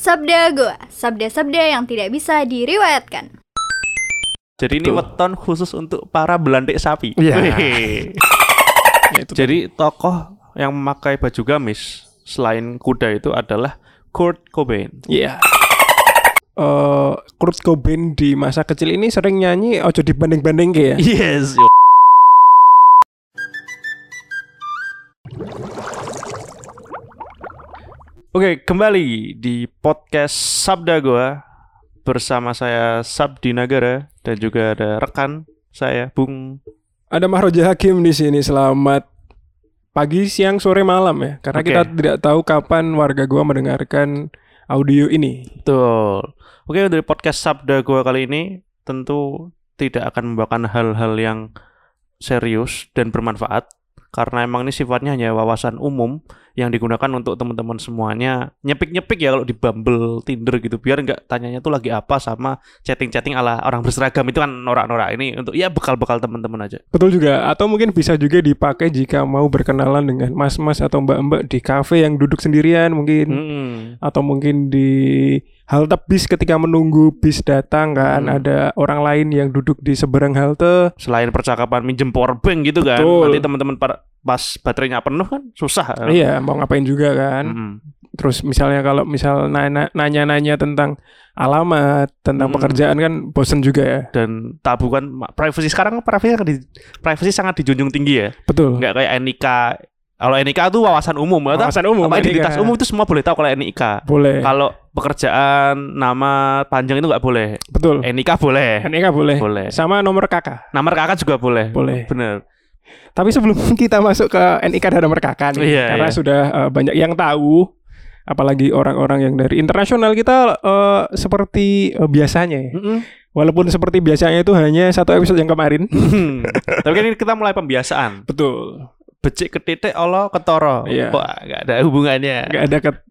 Sabda Goa, sabda-sabda yang tidak bisa diriwayatkan. Jadi ini weton khusus untuk para belantik sapi. Iya. Ya, itu Jadi tokoh yang memakai baju gamis selain kuda itu adalah Kurt Cobain. Iya. Eh, Kurt Cobain di masa kecil ini sering nyanyi ojo dibanding-banding ya. Yes. Oke, kembali di podcast Sabda Goa bersama saya Sabdi Nagara dan juga ada rekan saya Bung Ada Mahroja Hakim di sini. Selamat pagi, siang, sore, malam ya. Karena Oke. kita tidak tahu kapan warga gua mendengarkan audio ini. Betul. Oke, dari podcast Sabda Gua kali ini tentu tidak akan membawakan hal-hal yang serius dan bermanfaat karena emang ini sifatnya hanya wawasan umum yang digunakan untuk teman-teman semuanya nyepik-nyepik ya kalau di Bumble, Tinder gitu biar nggak tanyanya tuh lagi apa sama chatting-chatting ala orang berseragam itu kan norak-norak ini untuk ya bekal-bekal teman-teman aja. Betul juga. Atau mungkin bisa juga dipakai jika mau berkenalan dengan mas-mas atau mbak-mbak di kafe yang duduk sendirian mungkin. Hmm. Atau mungkin di halte bis ketika menunggu bis datang kan. Hmm. Ada orang lain yang duduk di seberang halte. Selain percakapan minjem powerbank gitu kan, Betul. nanti teman-teman pas baterainya penuh kan susah. Iya, mau ngapain juga kan. Mm-mm. Terus misalnya kalau misal nanya- nanya-nanya tentang alamat, tentang Hmm. pekerjaan kan bosen juga ya. dan tabu kan privacy sekarang privacy sangat di, privacy sangat dijunjung tinggi ya Betul. nggak kayak NIK kalau NIK itu wawasan umum Wawasan umum, apa identitas kan. umum itu semua boleh tahu kalau NIK Boleh. kalau pekerjaan nama panjang itu nggak boleh Betul. NIK boleh NIK boleh. boleh Sama nomor kakak. nomor kakak juga boleh Boleh. bener Tapi sebelum kita masuk ke NIK dan nomor kakak nih, Iya, karena iya. sudah eh, banyak yang tahu, apalagi orang-orang yang dari internasional kita eh, seperti eh, biasanya ya. Mm-mm. Walaupun seperti biasanya itu hanya satu episode yang kemarin. tapi kan ini kita mulai pembiasaan Betul. Becik ke titik Allah ketoro Iya. wah nggak ada hubungannya Gak ada ket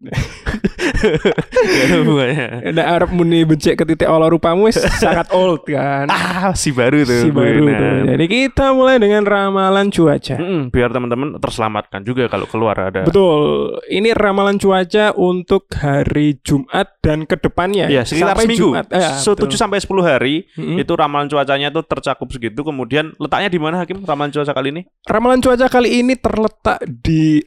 nggak ada hubungannya ada Arab muni becek ke titik Allah rupamu sangat old kan. ah si baru tuh si baru tuh. Jadi kita mulai dengan ramalan cuaca. Mm-mm, biar teman-teman terselamatkan juga kalau keluar ada Betul. Ini ramalan cuaca untuk hari Jumat dan ke depannya. Ya, sekitar Sampai seminggu. Jumat. Ya, So, betul. 7 sampai 10 hari Mm-mm. itu ramalan cuacanya tuh tercakup segitu. Kemudian letaknya di mana Hakim ramalan cuaca kali ini? Ramalan cuaca kali ini terletak di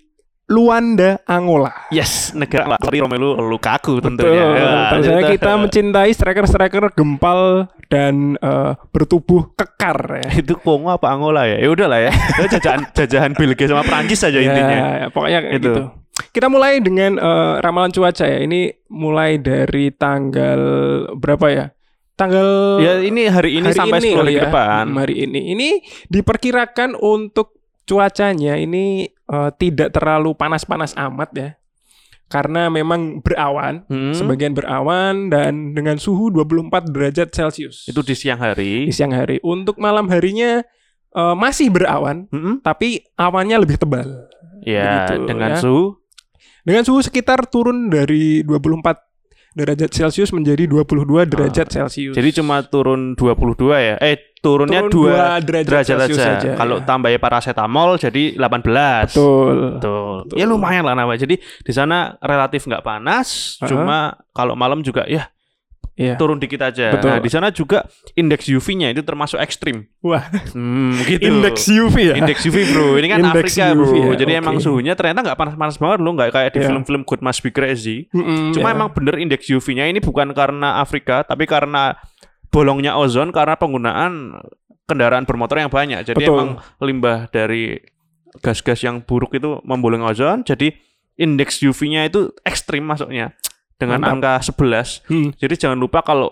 Luanda, Angola. Yes, negara dari Romelu Lukaku Betul. tentunya. Ya, Tentu saja itu. kita mencintai striker-striker gempal dan eh, bertubuh kekar ya. itu Kongo apa Angola ya? Ya udahlah ya. Jajahan jajahan Belgia sama Prancis saja intinya. Ya, pokoknya Itu. gitu. Kita mulai dengan eh, ramalan cuaca ya. Ini mulai dari tanggal berapa ya? Tanggal Ya ini hari ini hari sampai ini 10 hari ya. depan. Hari ini. Ini diperkirakan untuk cuacanya ini eh, tidak terlalu panas-panas amat ya. Karena memang berawan, Hmm, sebagian berawan dan dengan suhu 24 derajat Celcius. itu di siang hari. di siang hari. Untuk malam harinya eh, masih berawan, Mm-mm. tapi awannya lebih tebal. Ya, Begitu, dengan ya. suhu Dengan suhu sekitar turun dari 24 derajat Celcius menjadi 22 derajat Celcius. jadi cuma turun 22 ya. Eh, turunnya Turun 2 2 derajat, derajat Celcius aja. saja. Kalau ya. tambahnya paracetamol jadi 18. betul. Betul. Betul. Ya lumayan lah namanya. Jadi di sana relatif nggak panas, Ha-ha. cuma kalau malam juga ya Iya. turun dikit aja. Betul. Nah, di sana juga indeks UV-nya itu termasuk ekstrim. Wah, Hmm, gitu. indeks UV ya. Indeks UV bro, ini kan Indeks Afrika bro. UV ya, Jadi oke. emang suhunya ternyata nggak panas-panas banget loh, nggak kayak di Iya. film-film Good Must Be Crazy. Mm-mm, Cuma ya. emang bener indeks UV-nya ini bukan karena Afrika, tapi karena bolongnya ozon karena penggunaan kendaraan bermotor yang banyak. Jadi Betul. emang limbah dari gas-gas yang buruk itu membolong ozon. Jadi indeks UV-nya itu ekstrim masuknya dengan Mantap. angka 11. Hmm. Jadi jangan lupa kalau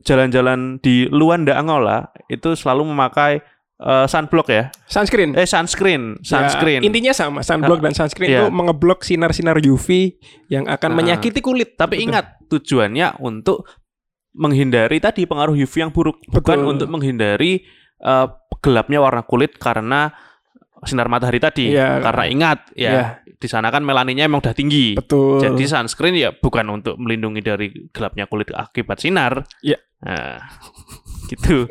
jalan-jalan di Luanda Angola itu selalu memakai eh, sunblock ya. sunscreen. Eh sunscreen, sunscreen. Ya, intinya sama, sunblock dan sunscreen Iya. itu mengeblok sinar-sinar UV yang akan Ah. menyakiti kulit. Tapi Betul. ingat tujuannya untuk menghindari tadi pengaruh UV yang buruk, bukan Betul. untuk menghindari eh, gelapnya warna kulit karena sinar matahari tadi. Iya. Karena ingat ya Iya. di sana kan melaninnya emang udah tinggi. Betul. Jadi sunscreen ya bukan untuk melindungi dari gelapnya kulit akibat sinar. Iya. Nah, gitu.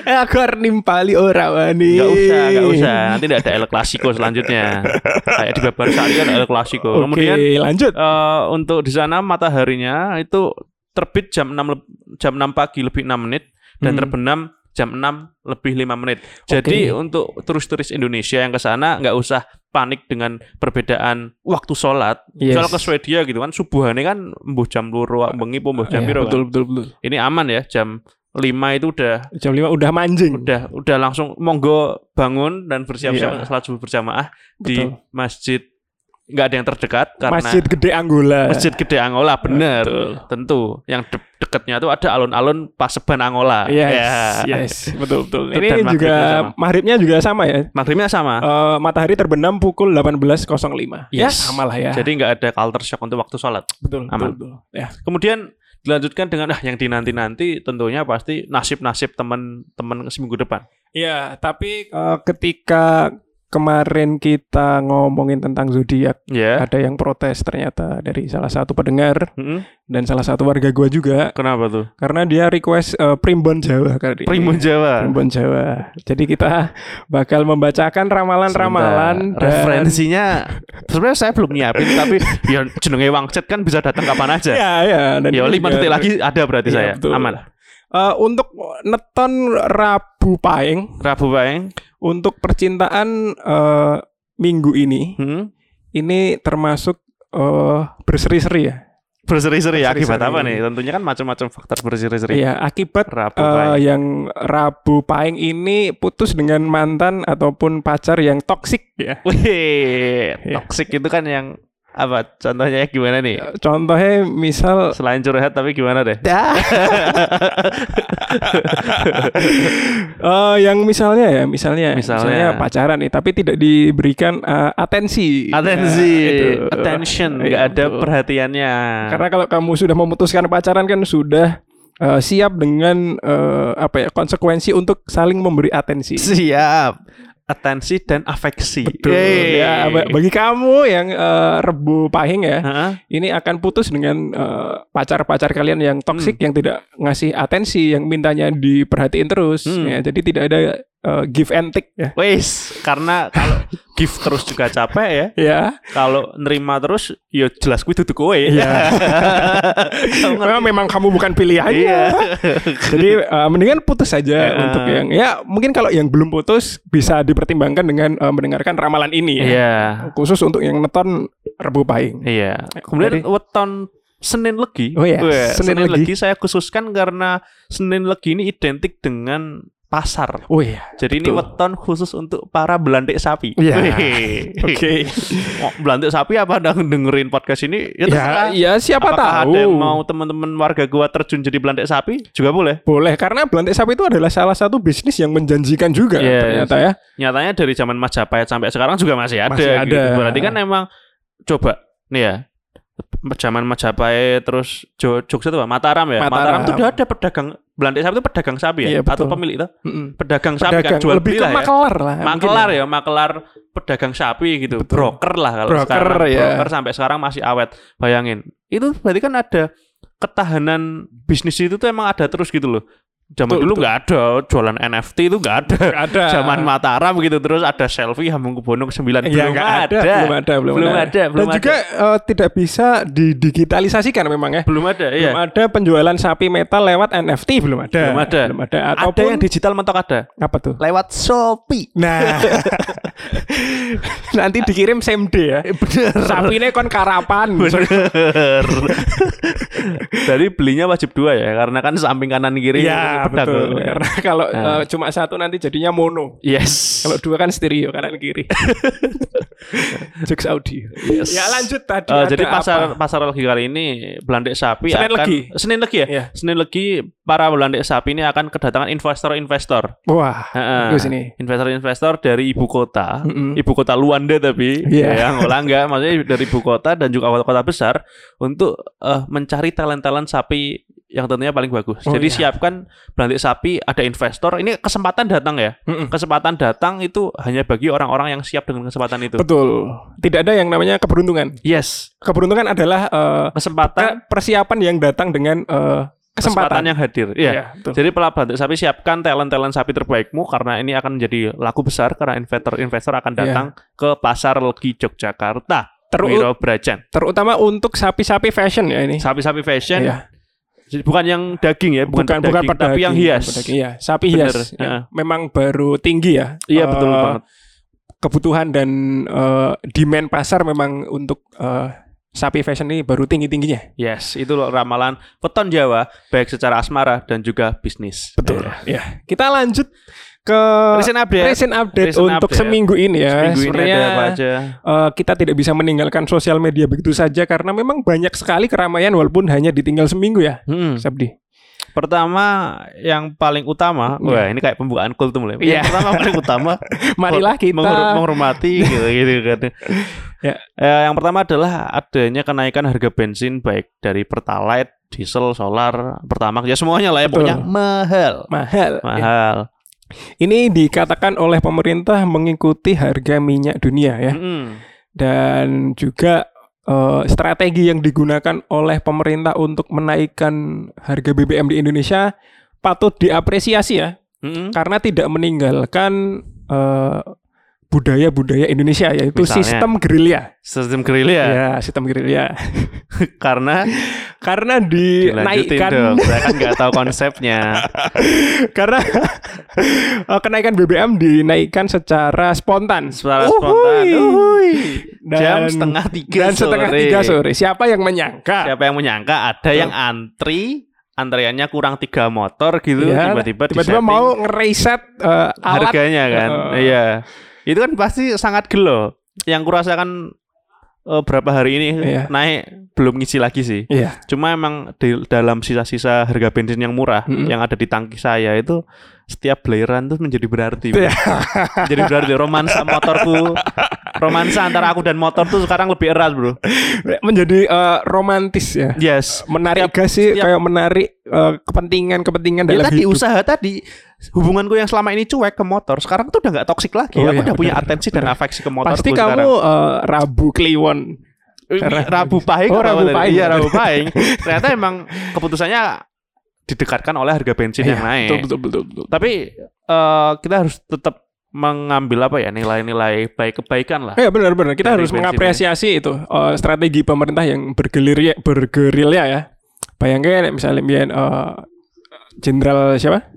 Eh, aku harus nimpali ora wani. Gak usah, gak usah. Nanti tidak ada El Clasico selanjutnya. Kayak di Babar Sari kan El Clasico. Oke, Kemudian lanjut. eh, untuk di sana mataharinya itu terbit jam 6 leb- jam 6 pagi lebih 6 menit dan Hmm. terbenam jam 6 lebih 5 menit. Jadi untuk turis-turis Indonesia yang ke sana nggak usah panik dengan perbedaan waktu sholat. Yes. Soal ke Swedia gitu kan subuhane kan mbuh jam luru bengi apa mbuh jam Ya, piro kan. betul, betul, betul. Ini aman ya jam 5 itu udah Jam 5 udah manjing. udah udah langsung monggo bangun dan bersiap-siap Iya. salat subuh berjamaah di Betul. masjid nggak ada yang terdekat karena Masjid Gede Angola. Masjid Gede Angola bener Betul. tentu yang de- dekatnya tuh ada alun-alun Paseban Angola Yes, Ya. yes, betul betul. Itu Ini dan juga maghribnya juga sama ya. maghribnya sama Eh, matahari terbenam pukul 18.05. Ya, Yes. sama lah ya. jadi nggak ada culture shock untuk waktu sholat betul, aman. betul, betul. Ya. kemudian dilanjutkan dengan ah yang dinanti-nanti tentunya pasti nasib-nasib teman-teman seminggu depan Ya, tapi eh, ketika kemarin kita ngomongin tentang zodiak, ya ada yang protes ternyata dari salah satu pendengar Mm-mm. dan salah satu warga gua juga. Kenapa tuh? Karena dia request eh, primbon Jawa kali. Primun Jawa. Primbon Jawa. Jadi kita bakal membacakan ramalan-ramalan dan referensinya sebenarnya saya belum nyiapin tapi ya jenenge Wangcet kan bisa datang kapan aja. Ya ya dan ya ini lima juga- detik lagi ada berarti Iya, saya. betul. aman. Eh, untuk neton Rabu Paing Rabu Baeng untuk percintaan eh, minggu ini hmm? ini termasuk eh, berseri-seri ya. berseri-seri akibat Berseri-seri. apa nih tentunya kan macam-macam faktor berseri-seri Iya, akibat Rabu Baeng yang Rabu Paing ini putus dengan mantan ataupun pacar yang toksik ya. Wih, Iya. toxic itu kan yang apa? Contohnya gimana nih? Contohnya misal Selain curhat tapi gimana deh? eh, yang misalnya ya, misalnya, Misalnya. pacaran nih, tapi tidak diberikan eh, atensi. Atensi, Nah, itu. attention, Iya, nggak ada perhatiannya. Karena kalau kamu sudah memutuskan pacaran kan sudah eh, siap dengan eh, apa ya konsekuensi untuk saling memberi atensi. siap. Atensi dan afeksi. Betul. Yeay. Ya, ba- bagi kamu yang eh, rebu pahing ya, Hah? ini akan putus dengan eh, pacar-pacar kalian yang toksik Hmm. yang tidak ngasih atensi, yang mintanya diperhatiin terus. Hmm. Ya, jadi tidak ada eh, give and take ya. Wes, karena kalau give terus juga capek ya. Ya, Kalau nerima terus, ya jelas gue duduk kowe. Iya. Memang, memang kamu bukan pilihannya. Iya. Jadi eh, mendingan putus saja Ya. untuk yang ya mungkin kalau yang belum putus bisa dipertimbangkan dengan eh, mendengarkan ramalan ini ya. Iya. Khusus untuk yang neton Rebu Pahing. Iya. Kemudian Dari- weton Senin Legi. Oh iya, Senin Senin, Legi. Legi. saya khususkan karena Senin Legi ini identik dengan pasar. Oh iya. Jadi ini Betul. weton khusus untuk para belantik sapi. Iya. Oke. Mau belantik sapi apa anda dengerin podcast ini? Ya, Ya, ya siapa Apakah tahu. ada yang mau teman-teman warga gua terjun jadi belantik sapi? Juga boleh. Boleh karena belantik sapi itu adalah salah satu bisnis yang menjanjikan juga Yes. ternyata ya. Nyatanya dari zaman Majapahit sampai sekarang juga masih ada. Masih gitu. ada. Berarti kan emang coba nih ya. Zaman Majapahit terus Jo- Jogja tuh apa? Mataram ya. Mataram. Mataram, tuh udah ada pedagang belantik sapi itu pedagang sapi ya Iya, atau pemilik itu Mm-mm. pedagang sapi kan Pedagang jual lebih beli lah ya. makelar lah. Makelar mungkin ya, makelar pedagang sapi gitu. Betul. Broker lah kalau Broker, sekarang. ya. Broker sampai sekarang masih awet. Bayangin. Itu berarti kan ada ketahanan bisnis itu tuh emang ada terus gitu loh. Zaman dulu nggak ada jualan NFT itu nggak ada. Nggak ada. Zaman Mataram gitu terus ada selfie Hamengkubuwono ke-9 Iya, belum nggak ada. Belum ada, belum, Belum ada. ada, belum Dan juga eh, tidak bisa didigitalisasikan memang ya. Belum ada, Belum iya. ada penjualan sapi metal lewat NFT belum ada. Belum ada. Belum ada. Ada Ataupun yang digital mentok ada. apa tuh? Lewat Shopee. Nah, nanti dikirim same day ya. Bener. Sapinya kon karapan. Bener. Jadi belinya wajib dua ya, karena kan samping kanan kiri Iya pedang. betul. Karena kalau Nah. eh, cuma satu nanti jadinya mono. Yes. Kalau dua kan stereo kanan kiri. Jokes audio. Yes. Ya lanjut tadi. Ada jadi pasar apa? pasar legi kali ini belandik sapi Senin akan Legi. Senin legi ya? Iya. Senin legi para belandik sapi ini akan kedatangan investor-investor. Wah, Heeh. bagus ini. Investor-investor dari ibu kota, Mm-mm. ibu kota Luanda tapi Iya. ya enggak, maksudnya dari ibu kota dan juga kota-kota besar untuk eh, mencari talent-talent sapi yang tentunya paling bagus. Oh, Jadi iya. siapkan belantik sapi, ada investor. Ini kesempatan datang ya. Mm-mm. Kesempatan datang itu hanya bagi orang-orang yang siap dengan kesempatan itu. Betul. Tidak ada yang namanya keberuntungan. Yes, Keberuntungan adalah eh, kesempatan ke- persiapan yang datang dengan eh, kesempatan. yang hadir. Iya. Betul. Jadi pelabuhan untuk sapi siapkan talent-talent sapi terbaikmu karena ini akan menjadi laku besar karena investor-investor akan Iya. datang ke pasar Legi Yogyakarta. Teru- Wiro Brajan. terutama untuk sapi-sapi fashion ya ini. Sapi-sapi fashion. Iya. Jadi Bukan yang daging ya, bukan, bukan daging, bukan tapi pedaging, yang hias. bukan pedaging, iya. sapi Bener, hias ya. memang baru tinggi ya Iya Eh, betul banget. kebutuhan dan eh, demand pasar memang untuk eh, sapi fashion ini baru tinggi tingginya Yes, itu loh ramalan weton Jawa baik secara asmara dan juga bisnis. betul Iya. ya kita lanjut ke Recent update. recent update Recent untuk update. seminggu ini ya Minggu ini Sebenarnya, ada apa aja? eh, kita tidak bisa meninggalkan sosial media begitu saja karena memang banyak sekali keramaian walaupun hanya ditinggal seminggu ya Hmm. Sabdi Pertama yang paling utama, Iya. wah ini kayak pembukaan kultum mulai. Iya. Yang pertama paling utama marilah kita menghor- menghormati gitu gitu kan. Ya. Eh, yang pertama adalah adanya kenaikan harga bensin baik dari Pertalite, diesel, solar, Pertamax ya semuanya lah ya Betul. pokoknya mahal. mahal ya. Ini dikatakan oleh pemerintah mengikuti harga minyak dunia ya Mm-mm. dan juga eh, strategi yang digunakan oleh pemerintah untuk menaikkan harga BBM di Indonesia patut diapresiasi ya Mm-mm. karena tidak meninggalkan eh, budaya-budaya Indonesia yaitu Misalnya? sistem gerilya. Sistem gerilya Ya, sistem gerilya. karena karena dinaikkan dong. Saya kan nggak tahu konsepnya. karena eh, kenaikan BBM dinaikkan secara spontan. Secara Uhuy. spontan. Uhuy. Dan- Jam setengah tiga Dan setengah sore. tiga sore. Siapa yang menyangka? Siapa yang menyangka ada yang antri antriannya kurang tiga motor gitu Ya, tiba-tiba tiba-tiba mau ngereset alat harganya kan Eh. iya itu kan pasti sangat gelo yang kurasakan eh, berapa hari ini Iya. naik belum ngisi lagi sih Iya. cuma emang di dalam sisa-sisa harga bensin yang murah Mm-mm. yang ada di tangki saya itu setiap belayan tuh menjadi berarti Iya. jadi berarti romansa motorku romansa antara aku dan motor tuh sekarang lebih erat bro menjadi eh, romantis ya. yes Menarik gas sih kayak menarik eh, kepentingan-kepentingan Ya dalam tadi hidup. usaha tadi hubunganku yang selama ini cuek ke motor sekarang tuh udah nggak toksik lagi. Oh aku iya, udah punya atensi dan afeksi ke motor. Pasti kamu eh, Rabu Kliwon. Rabu Pahing. Oh, Rabu? Pahing. Iya Rabu Pahing. Ternyata emang keputusannya didekatkan oleh harga bensin yang Iya, naik. Betul, betul, betul, betul. Tapi eh, kita harus tetap mengambil apa ya nilai-nilai baik kebaikan lah. Ya benar-benar kita harus mengapresiasi itu eh, strategi pemerintah yang bergerilya bergerilya ya. Bayangkan misalnya biar eh, Jenderal siapa?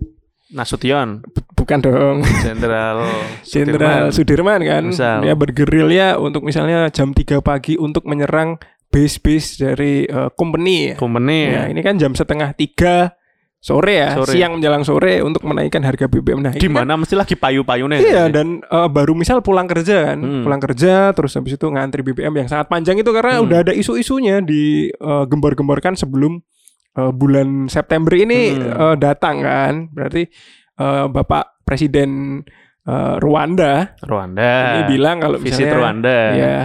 Nasution, Bukan dong. Jenderal Jenderal Sudirman. Sudirman kan. Misal. Dia bergerilya untuk misalnya jam 3 pagi untuk menyerang base-base dari eh, company. Company. Ya, ini kan jam setengah tiga sore ya, Sore. siang menjelang sore untuk menaikkan harga BBM. Nah, Di kan- mesti lagi payu-payunya. Iya dan eh, baru misal pulang kerja kan, Hmm. pulang kerja terus habis itu ngantri BBM yang sangat panjang itu karena Hmm. udah ada isu-isunya di eh, gembor-gemborkan sebelum eh, bulan September ini Hmm. eh, datang kan. Berarti eh, Bapak Presiden eh, Rwanda Rwanda. ini bilang kalau visit misalnya Rwanda. ya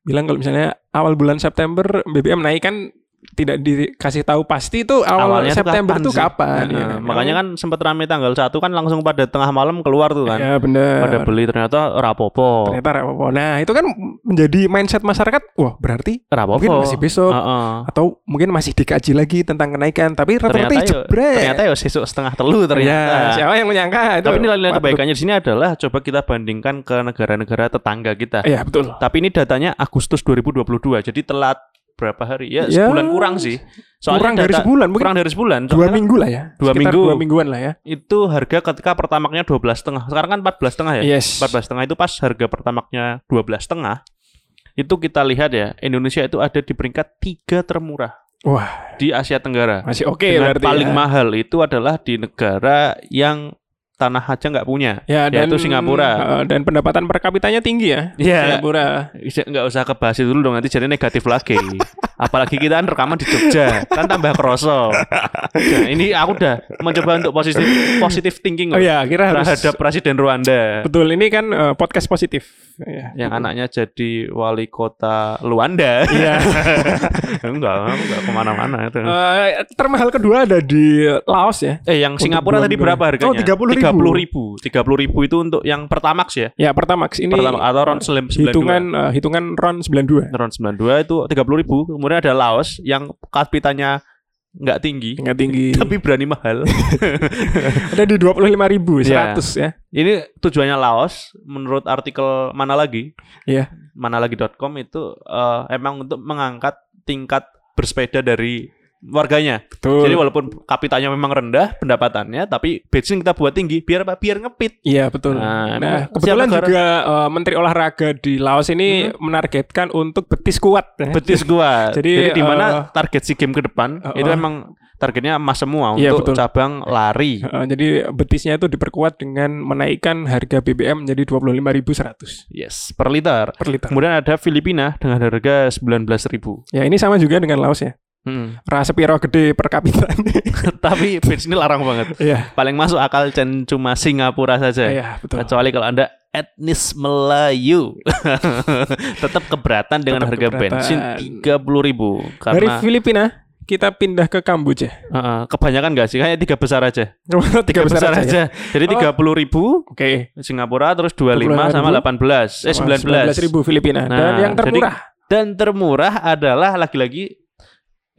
bilang kalau misalnya awal bulan September BBM naik kan tidak dikasih tahu pasti itu awal Awalnya tuh September kapan itu sih? kapan. Nah, ya kan? makanya kan sempat rame tanggal 1 kan langsung pada tengah malam keluar tuh kan. ya benar. Pada beli ternyata rapopo. Ternyata rapopo. Nah, itu kan menjadi mindset masyarakat. Wah, berarti Rapopo. mungkin masih besok Heeh. atau mungkin masih dikaji lagi tentang kenaikan. Tapi rata-rata Ternyata yo, jebret. ternyata yo sesuk setengah telu Ya, ternyata. siapa yang menyangka itu? Tapi nilai-nilai kebaikannya di sini adalah coba kita bandingkan ke negara-negara tetangga kita. Iya, betul. Tapi ini datanya Agustus 2022. Jadi telat berapa hari? Ya, Ya, sebulan kurang sih. kurang dari data- sebulan, mungkin Kurang dari sebulan. dua Soalnya minggu lah ya. Dua minggu. Dua mingguan lah ya. Itu harga ketika pertamaknya 12 setengah. Sekarang kan 14 setengah ya. Yes. 14 setengah itu pas harga pertamaknya 12 setengah. Itu kita lihat ya, Indonesia itu ada di peringkat tiga termurah Wah, di Asia Tenggara. masih oke Dengan berarti. paling ya. mahal itu adalah di negara yang tanah aja nggak punya. Ya, dan yaitu Singapura. eh, dan pendapatan per kapitanya tinggi ya. Iya. Singapura. Nggak usah kebahas itu dulu dong nanti jadi negatif lagi. Apalagi kita kan rekaman di Jogja, kan tambah kroso. Nah, ini aku udah mencoba untuk positif positif thinking Oh loh, ya, kira harus terhadap Presiden Rwanda Betul, ini kan eh, podcast positif. Ya. yang anaknya jadi wali kota Luanda. Iya. enggak, enggak ke mana-mana itu. Eh, termahal kedua ada di Laos ya. Eh, yang Singapura tadi berapa harganya? Oh, 30.000. 30 ribu. 30 ribu itu untuk yang Pertamax ya? Ya, Pertamax ini Pertamax atau RON 92. hitungan eh, hitungan RON 92. RON 92 itu 30 ribu. Kemudian ada Laos yang kapitanya nggak tinggi, Tingkat tinggi. tapi berani mahal. Ada di 25.000 ribu, Iya. 100 ya. Ini tujuannya Laos menurut artikel mana lagi? Iya. Manalagi.com itu eh, emang untuk mengangkat tingkat bersepeda dari warganya. Betul. Jadi walaupun kapitalnya memang rendah pendapatannya, tapi bensin kita buat tinggi biar apa? Biar ngepit. Iya betul. Nah, Nah, kebetulan juga eh, Menteri Olahraga di Laos ini menargetkan untuk betis kuat. Betis gua. Jadi, Jadi, di mana eh, target si game ke depan eh, itu eh. emang targetnya emas semua Iya, untuk betul. cabang lari. Jadi betisnya itu diperkuat dengan menaikkan harga BBM menjadi 25.100 Yes, per liter. per liter. Kemudian ada Filipina dengan harga 19.000. Ya ini sama juga dengan Laos ya. Hmm. Rasa piro gede per kapita. Tapi bensin ini larang banget. Iya. Paling masuk akal dan cuma Singapura saja. Iya, betul. Kecuali kalau Anda etnis Melayu. Tetap keberatan dengan Tetap harga keberatan. bensin 30.000 Dari karena Filipina kita pindah ke Kamboja. Heeh, kebanyakan nggak sih? Kayak tiga besar aja. Tiga besar, aja. ya? Jadi Oh. 30.000 Oke. Singapura terus 25 sama 18 eh 19 ribu Filipina. Dan Nah, yang termurah. dan termurah adalah lagi-lagi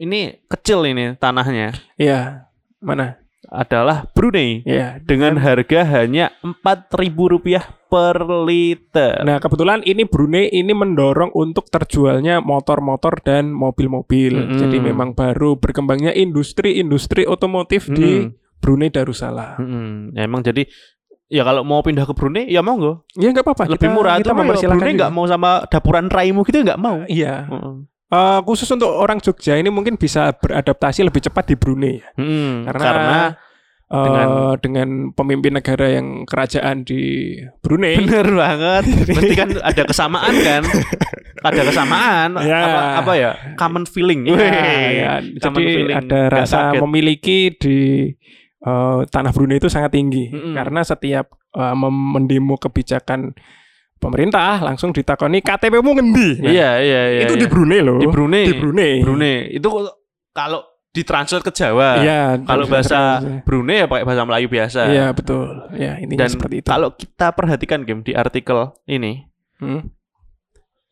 ini kecil ini tanahnya Iya. Mana? adalah Brunei Iya. dengan harga hanya Rp4.000 per liter. Nah, kebetulan ini Brunei ini mendorong untuk terjualnya motor-motor dan mobil-mobil. Mm-mm. Jadi memang baru berkembangnya industri-industri otomotif di Mm. Brunei Darussalam. Mm-mm. Ya, emang jadi ya kalau mau pindah ke Brunei ya monggo. Ya nggak apa-apa. Lebih kita, murah Kita kalau mempersilahkan Brunei nggak mau sama dapuran raimu gitu nggak mau. Iya. Heeh. Eh, khusus untuk orang Jogja ini mungkin bisa beradaptasi lebih cepat di Brunei. ya. Mm, Karena, karena eh, dengan- dengan pemimpin negara yang kerajaan di Brunei. Bener banget. Mesti kan ada kesamaan kan? Ada kesamaan. Ya. Apa, apa ya? Common feeling. Ya, Wih, ya. common Jadi feeling. ada rasa kaget. memiliki di eh, tanah Brunei itu sangat tinggi Mm-mm. karena setiap mem- mendemo kebijakan pemerintah langsung ditakoni KTP-mu ngendi? Nah, Iya, iya, iya. itu iya. di Brunei loh. Di Brunei. Di Brunei. Brunei. Itu kalau ditranslate ke Jawa. Iya. Kalau bahasa terus- Brunei ya pakai bahasa Melayu biasa. Iya betul. Ya intinya Dan seperti itu. kalau kita perhatikan game di artikel ini, Hmm,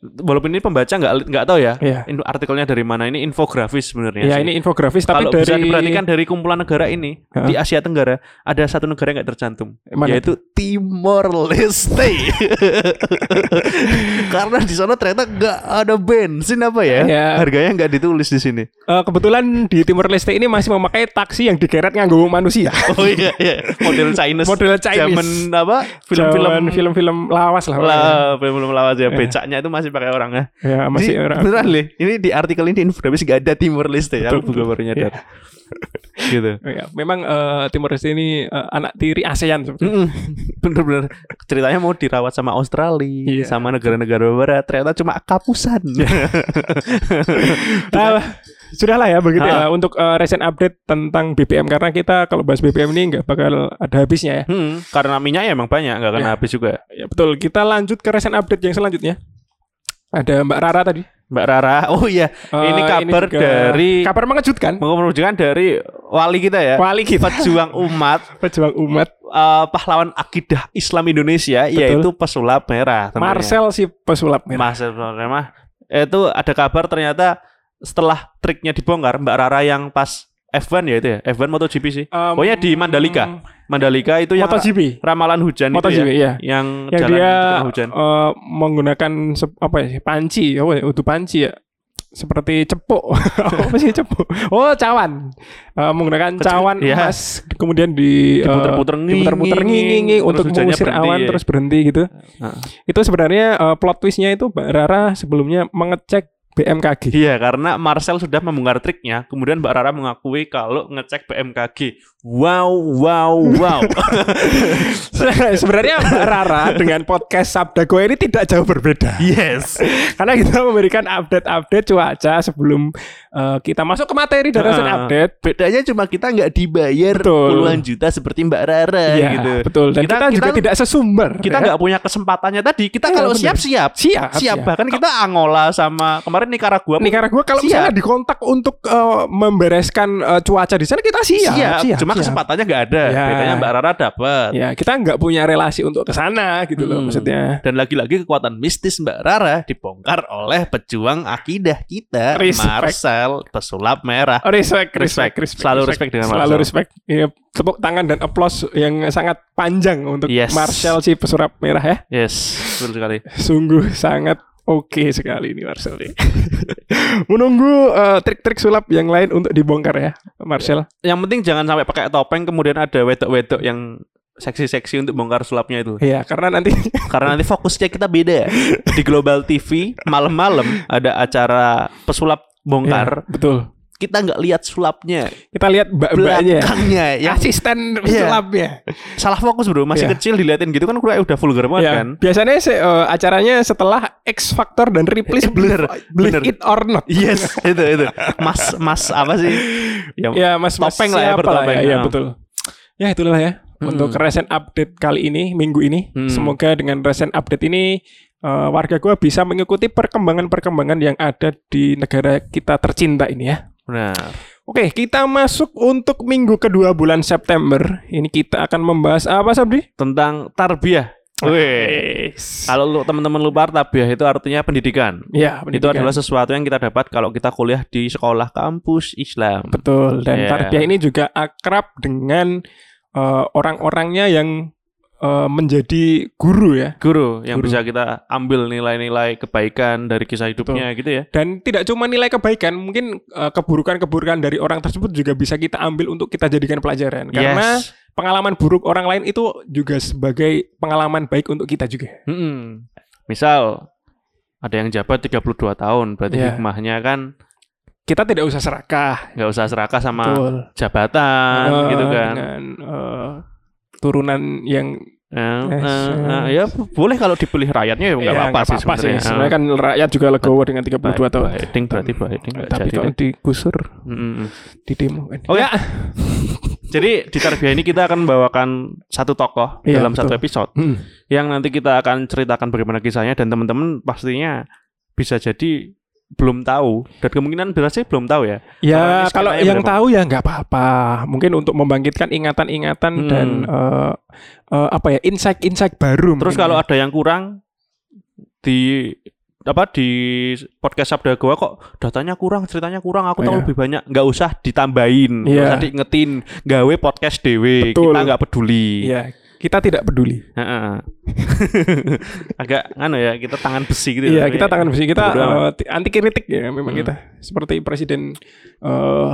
walaupun ini pembaca nggak nggak tahu ya, Iya. in- artikelnya dari mana ini infografis sebenarnya. Ya sih. ini infografis tapi kalau dari bisa diperhatikan dari kumpulan negara ini Hah? di Asia Tenggara ada satu negara yang nggak tercantum Mana yaitu Timor Leste karena di sana ternyata nggak ada bensin apa ya Ya. harganya nggak ditulis di sini Eh, kebetulan di Timor Leste ini masih memakai taksi yang digeret nganggo manusia. oh iya iya model Chinese Model Chinese. zaman apa film-film film-film lawas lah. film-film lawas ya Ya. becaknya itu masih pakai orang ya Ya masih Ini orang. beneran lih ini di artikel ini infografis nggak ada Timor Leste aku Betul, juga baru nyadar gitu Ya, memang eh, Timor Leste ini eh, anak tiri ASEAN. Bener-bener ceritanya mau dirawat sama Australia, Iya. sama negara-negara barat, ternyata cuma kapusan. Ah, sudahlah ya begitu ya untuk eh, recent update tentang BBM karena kita kalau bahas BBM ini nggak bakal ada habisnya ya. Hmm, karena minyaknya emang banyak, nggak akan Ya. habis juga. Ya betul. Kita lanjut ke recent update yang selanjutnya. Ada Mbak Rara tadi. Mbak Rara, oh iya, Eh, ini kabar juga dari kabar mengejutkan. menunjukkan dari wali kita ya, Wali kita pejuang umat, pejuang umat eh, pahlawan akidah Islam Indonesia, Betul. yaitu pesulap merah. tentunya. Marcel si pesulap merah. Marcel pesulap merah. Itu ada kabar ternyata setelah triknya dibongkar, Mbak Rara yang pas F1 ya itu ya, F1 MotoGP sih. Em, Pokoknya di Mandalika. Mandalika itu yang MotoGP. ramalan hujan MotoGP itu ya, iya. yang, Yang jalan dia hujan. eh, menggunakan apa ya? Panci, apa ya? Utuh panci ya. Seperti cepuk. apa sih cepuk? Oh, cawan. Eh, menggunakan Kecil- cawan iya. emas kemudian di eh, Diputer-puter diputer-puter nging, nging terus untuk mengusir berhenti awan ya. terus berhenti gitu. Heeh. Itu sebenarnya eh, plot twistnya itu Mbak Rara sebelumnya mengecek BMKG. Iya, karena Marcel sudah membongkar triknya. Kemudian Mbak Rara mengakui kalau ngecek BMKG. Wow, wow, wow. sebenarnya Mbak Rara dengan podcast Sabda Goa ini tidak jauh berbeda. yes. Karena kita memberikan update-update cuaca sebelum eh, kita masuk ke materi dan Ah. update. Bedanya cuma kita nggak dibayar Betul. puluhan juta seperti Mbak Rara Iya, gitu. betul. Dan kita, juga tidak sesumber. kita ya. nggak punya kesempatannya tadi. Kita Iya, kalau siap-siap. siap, Siap bahkan kita Angola sama kemarin Nicaragua pun Nicaragua kalau Siap. misalnya dikontak untuk eh, membereskan eh, cuaca di sana kita siap. siap, siap, cuma siap. kesempatannya nggak ada. Ya. Bedanya Mbak Rara dapat. Ya, kita nggak punya relasi untuk ke sana gitu loh Hmm. maksudnya. Dan lagi-lagi kekuatan mistis Mbak Rara dibongkar oleh pejuang akidah kita, Respect. Marcel pesulap merah. Respect, Respect. respect, respect, Selalu respect dengan Selalu Marcel. respect. Ya, tepuk tangan dan applause yang sangat panjang untuk Yes. Marcel si pesurap merah ya. Yes, betul sekali. Sungguh sangat oke sekali ini Marcel nih. Menunggu eh, trik-trik sulap yang lain untuk dibongkar ya, Marcel. Yang penting jangan sampai pakai topeng kemudian ada wedok-wedok yang seksi-seksi untuk bongkar sulapnya itu. Iya, karena nanti Karena nanti fokusnya kita beda. Di Global TV malam-malam ada acara pesulap bongkar. Iya, betul. Kita nggak lihat sulapnya, Kita lihat mbak-mbaknya ya. yang Asisten Iya. sulapnya. salah fokus bro. Masih Iya. kecil diliatin gitu kan udah udah vulgar banget Ya, kan. biasanya se- eh, acaranya setelah X Factor dan Replace Bener, Believe bener. It or Not. Yes, itu itu. Mas mas apa sih? Ya, Ya, Mas Mas Topeng lah ya, bertopeng. ya, ya, betul. Ya, itulah ya. Mm-mm. Untuk recent update kali ini, minggu ini, Hmm. semoga dengan recent update ini eh, warga gua bisa mengikuti perkembangan-perkembangan yang ada di negara kita tercinta ini ya. Benar. Oke, kita masuk untuk minggu kedua bulan September. Ini kita akan membahas apa, Sabdi? Tentang tarbiyah. Wih. Kalau lu teman-teman lupa tarbiyah itu artinya pendidikan. Ya, Itu adalah sesuatu yang kita dapat kalau kita kuliah di sekolah kampus Islam. Betul dan Iya. tarbiyah ini juga akrab dengan eh, orang-orangnya yang eh, menjadi guru ya. Guru yang Guru. bisa kita ambil nilai-nilai kebaikan dari kisah hidupnya gitu ya. Dan tidak cuma nilai kebaikan, mungkin eh, keburukan-keburukan dari orang tersebut juga bisa kita ambil untuk kita jadikan pelajaran. Karena Yes. pengalaman buruk orang lain itu juga sebagai pengalaman baik untuk kita juga. Mm-mm. Misal ada yang jabat 32 tahun, berarti Iya. hikmahnya kan Kita tidak usah serakah. nggak usah serakah sama Betul. jabatan Eh, gitu kan. Dengan eh, turunan yang Eh, Eh, eh, se- eh, ya boleh kalau dipilih rakyatnya ya nggak Ya, apa-apa sih sebenarnya. Sebenarnya kan rakyat juga legowo dengan 32 tahun. Heading berarti nggak Tapi kalau digusur Mm-mm. di demo kan. Oke. Ya. Jadi di Tarbiyah ini kita akan membawakan satu tokoh Iya, dalam satu betul. episode Hmm. yang nanti kita akan ceritakan bagaimana kisahnya dan teman-teman pastinya bisa jadi belum tahu dan kemungkinan berarti belum tahu ya. Ya kalau yang berapa? tahu ya nggak apa-apa. Mungkin untuk membangkitkan ingatan-ingatan Hmm. dan eh, eh, apa ya insight-insight baru. Terus kalau ya. ada yang kurang di apa di podcast Sabda Goa kok datanya kurang, ceritanya kurang, aku tahu iya. lebih banyak, nggak usah ditambahin, nggak Iya. usah diingetin, gawe podcast dewe, Betul. kita nggak peduli. Iya, kita tidak peduli. Heeh. Agak anu ya, kita tangan besi gitu. Iya, Tapi kita tangan besi kita amat. eh, ti- anti kritik ya memang Hmm. kita. Seperti Presiden eh,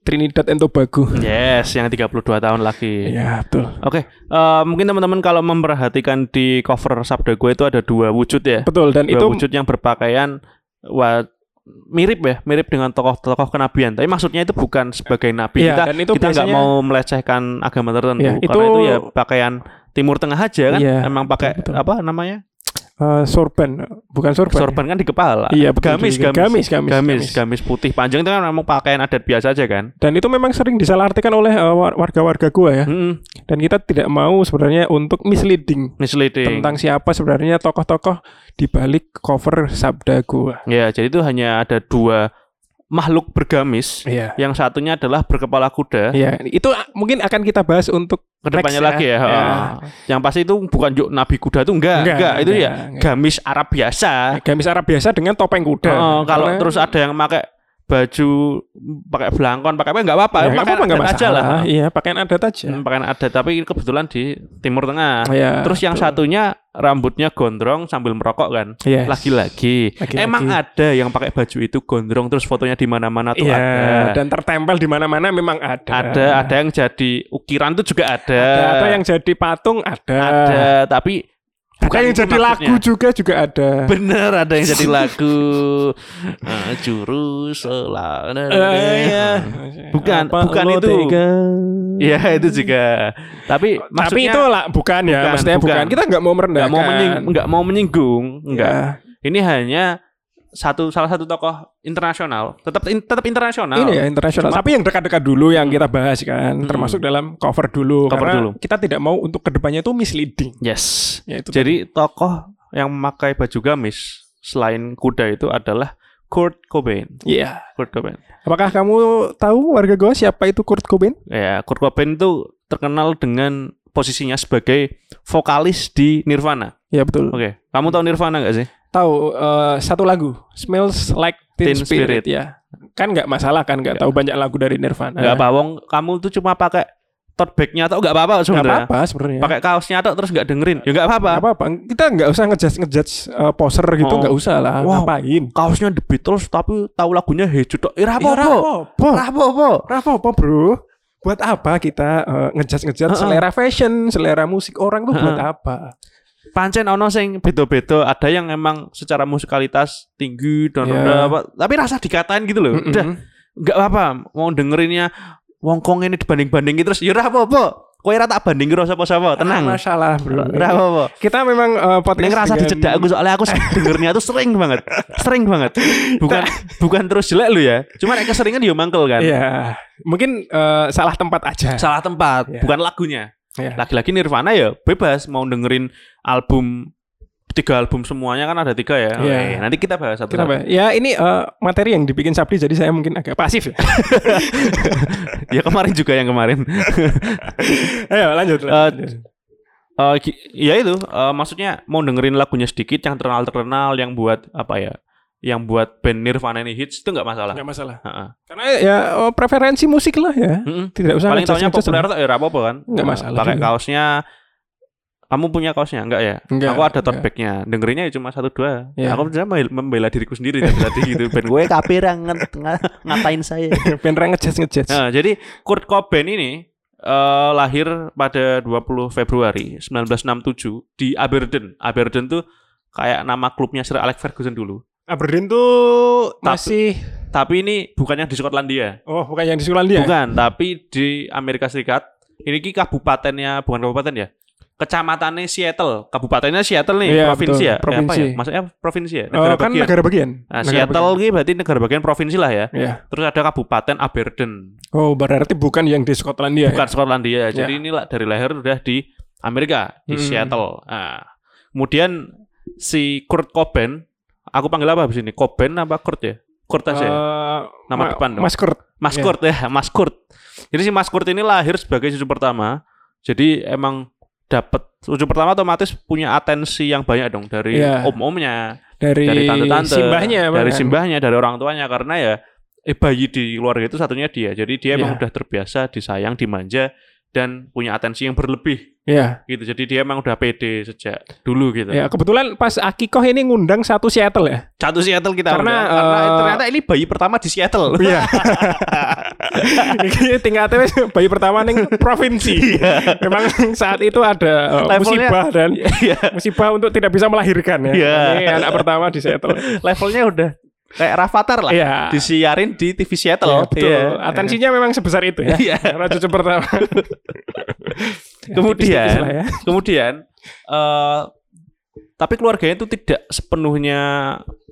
Trinidad and Tobago. Yes, yang 32 tahun lagi. Iya, betul. Oke, eh, mungkin teman-teman kalau memperhatikan di cover Sabda gue itu ada dua wujud ya. Betul dan Dua itu wujud yang berpakaian wa, mirip ya, mirip dengan tokoh-tokoh kenabian. Tapi maksudnya itu bukan sebagai nabi. Iya, kita dan itu kita nggak mau melecehkan agama tertentu Iya, karena itu- itu ya pakaian Timur Tengah aja kan. Iya, Emang pakai betul. apa namanya? Eh, sorban, bukan sorban. ya? Sorban kan di kepala. Iya, betul gamis, gamis, Gamis, gamis, gamis, gamis. gamis putih panjang itu kan memang pakaian adat biasa aja kan. Dan itu memang sering disalahartikan oleh eh, war- warga-warga gua ya. Mm-mm. Dan kita tidak mau sebenarnya untuk misleading Misleading. tentang siapa sebenarnya tokoh-tokoh di balik cover sabda gua. Ya, jadi itu hanya ada dua makhluk bergamis. Iya. Yang satunya adalah berkepala kuda. Iya, itu mungkin akan kita bahas untuk Ke depannya next lagi ya. Ya. ha. Yang pasti itu bukan juk nabi kuda itu enggak, Enggak, enggak, itu enggak, ya enggak. gamis Arab biasa. gamis Arab biasa dengan topeng kuda. Oh, kalau Karena- terus ada yang pakai baju pakai belangkon, pakai apa enggak apa-apa. ya, nggak pakaian apa-apa nggak adat aja lah. Iya, pakaian adat aja. Hmm, Pakaian adat tapi kebetulan di Timur Tengah. Iya, Terus yang betul. satunya rambutnya gondrong sambil merokok kan. Yes. Lagi-lagi. Emang ada yang pakai baju itu gondrong terus fotonya di mana-mana tuh Iya, ada. dan tertempel di mana-mana memang ada. Ada, ada yang jadi ukiran tuh juga ada. Ada, ada yang jadi patung ada. Ada, tapi Bukan yang jadi lagu maksudnya. juga juga ada. Bener ada yang jadi lagu Eh, Jurus selalu Eh, iya. Bukan, Apa bukan itu. Iya itu juga Tapi Tapi maksudnya itu lah bukan ya, Bukan, maksudnya bukan. bukan. Kita nggak mau merendahkan. nggak mau menying, nggak mau menyinggung Enggak Ya. Ini hanya satu salah satu tokoh internasional tetap in- tetap internasional Ini ya internasional. Cuma- Tapi yang dekat-dekat dulu yang kita bahas kan, Hmm. termasuk dalam cover dulu. Cover karena dulu. kita tidak mau untuk ke depannya itu misleading. yes Ya, itu jadi tokoh yang memakai baju gamis selain kuda itu adalah Kurt Cobain. Iya. Kurt Cobain. Apakah kamu tahu warga Goa siapa itu Kurt Cobain? Ya, Kurt Cobain itu terkenal dengan posisinya sebagai vokalis di Nirvana. Ya betul. Oke, kamu tahu Nirvana nggak sih? Tahu eh, satu lagu Smells Like Teen, Teen Spirit. Spirit. ya. Kan nggak masalah kan nggak tahu banyak lagu dari Nirvana. Nggak apa, wong kamu tuh cuma pakai tote bagnya atau nggak apa-apa Nggak sebenarnya. apa-apa sebenarnya. Pakai kaosnya atau terus nggak dengerin, ya nggak apa-apa. Nggak apa-apa. Kita nggak usah ngejudge ngejudge eh, poser gitu Oh. nggak usah lah. Wow. Ngapain? Kaosnya The Beatles tapi tahu lagunya Hey Jude. tok. Ya Ya, apa-apa. rapopo. Apa-apa. Rapopo, bro. Buat apa kita eh, ngejudge-ngejudge Heeh. selera fashion, selera musik orang tuh buat Heeh. apa? Pancen ono sing beda-beda, ada yang emang secara musikalitas tinggi dan Ya. rendah apa, tapi rasa dikatain gitu loh. Mm-mm. Udah nggak apa-apa, mau dengerinnya wong kong ini dibanding-bandingin terus ya ora apa-apa. Kowe ora tak banding karo sapa-sapa, tenang. Nggak masalah, bro. Ora apa-apa. Kita memang eh, podcast Ning rasa dengan- dicedak aku soalnya aku dengernya tuh sering banget. Sering banget. Bukan bukan terus jelek lu ya. Cuma nek keseringan dia mangkel kan. Iya. Mungkin eh, salah tempat aja. Salah tempat, Iya. bukan lagunya. Iya. Lagi-lagi Nirvana ya bebas mau dengerin album tiga album semuanya kan ada tiga ya. Iya. Oke, nanti kita bahas satu. Kenapa? Ya ini eh, materi yang dibikin Sabdi jadi saya mungkin agak pasif ya. ya kemarin juga yang kemarin. Ayo lanjut. lanjut. Eh, gi- ya itu, eh, maksudnya mau dengerin lagunya sedikit yang terkenal terkenal yang buat apa ya? Yang buat band Nirvana ini hits itu nggak masalah. Nggak masalah. Heeh. Karena ya oh, preferensi musik lah ya. Mm-mm. Tidak usah Paling tahunya populer tak ya apa-apa kan? Nggak masalah Pakai kaosnya kamu punya kaosnya enggak ya? Enggak, aku ada tote bagnya. Dengerinnya ya cuma satu dua. Iya. Aku sebenarnya membela- membela diriku sendiri tadi, tadi gitu. Ben gue kapir ng- ng- ngatain saya. Pengen ngejudge-ngejudge. Nah, jadi Kurt Cobain ini eh, lahir pada 20 Februari 1967 di Aberdeen. Aberdeen tuh kayak nama klubnya Sir Alex Ferguson dulu. Aberdeen tuh Tapi- masih Tapi ini bukan yang di Skotlandia. Oh, bukan yang di Skotlandia. Bukan, tapi di Amerika Serikat. Ini ki kabupatennya, bukan kabupaten ya. Kecamatannya Seattle. Kabupatennya Seattle nih, Iya, provinsi betul. ya. Eh, Provinsi. apa ya? Maksudnya provinsi ya? Eh, Negara kan bagian. negara bagian. Nah, Negara Seattle bagian. ini berarti negara bagian provinsi lah ya. Iya. Terus ada kabupaten Aberdeen. Oh, berarti bukan yang di Skotlandia. bukan ya? Skotlandia. Jadi Ya. ini lah dari lahir udah di Amerika di Hmm. Seattle. Nah, kemudian si Kurt Cobain, aku panggil apa habis ini? Cobain apa Kurt ya? Kurt aja. ya? Eh, Nama Ma- depan dong. Mas Kurt. Mas ya. Kurt ya, Mas Kurt. Jadi si Mas Kurt ini lahir sebagai cucu pertama. Jadi emang dapat cucu pertama otomatis punya atensi yang banyak dong dari Iya. om-omnya, Dari, dari tante-tante, simbahnya dari bahkan. simbahnya, dari orang tuanya karena ya eh, bayi di keluarga itu satunya dia. Jadi dia emang Iya. udah terbiasa disayang, dimanja dan punya atensi yang berlebih Iya. gitu. Jadi dia emang udah pede sejak dulu gitu. Ya, kebetulan pas Akikoh ini ngundang satu Seattle ya. Satu Seattle kita Karena, undang, karena eh, ternyata ini bayi pertama di Seattle. Iya. Ini tingkatnya bayi pertama ning provinsi. Memang saat itu ada uh, musibah dan Iya. musibah untuk tidak bisa melahirkan ya. Iya. Ini anak pertama di Seattle. Levelnya udah kayak Rafathar lah. Iya. Disiarin di TV Iya, Seattle. betul. Iya. Atensinya memang sebesar itu ya. Iya. Karena cucu pertama. Kemudian, lah ya. kemudian eh tapi keluarganya itu tidak sepenuhnya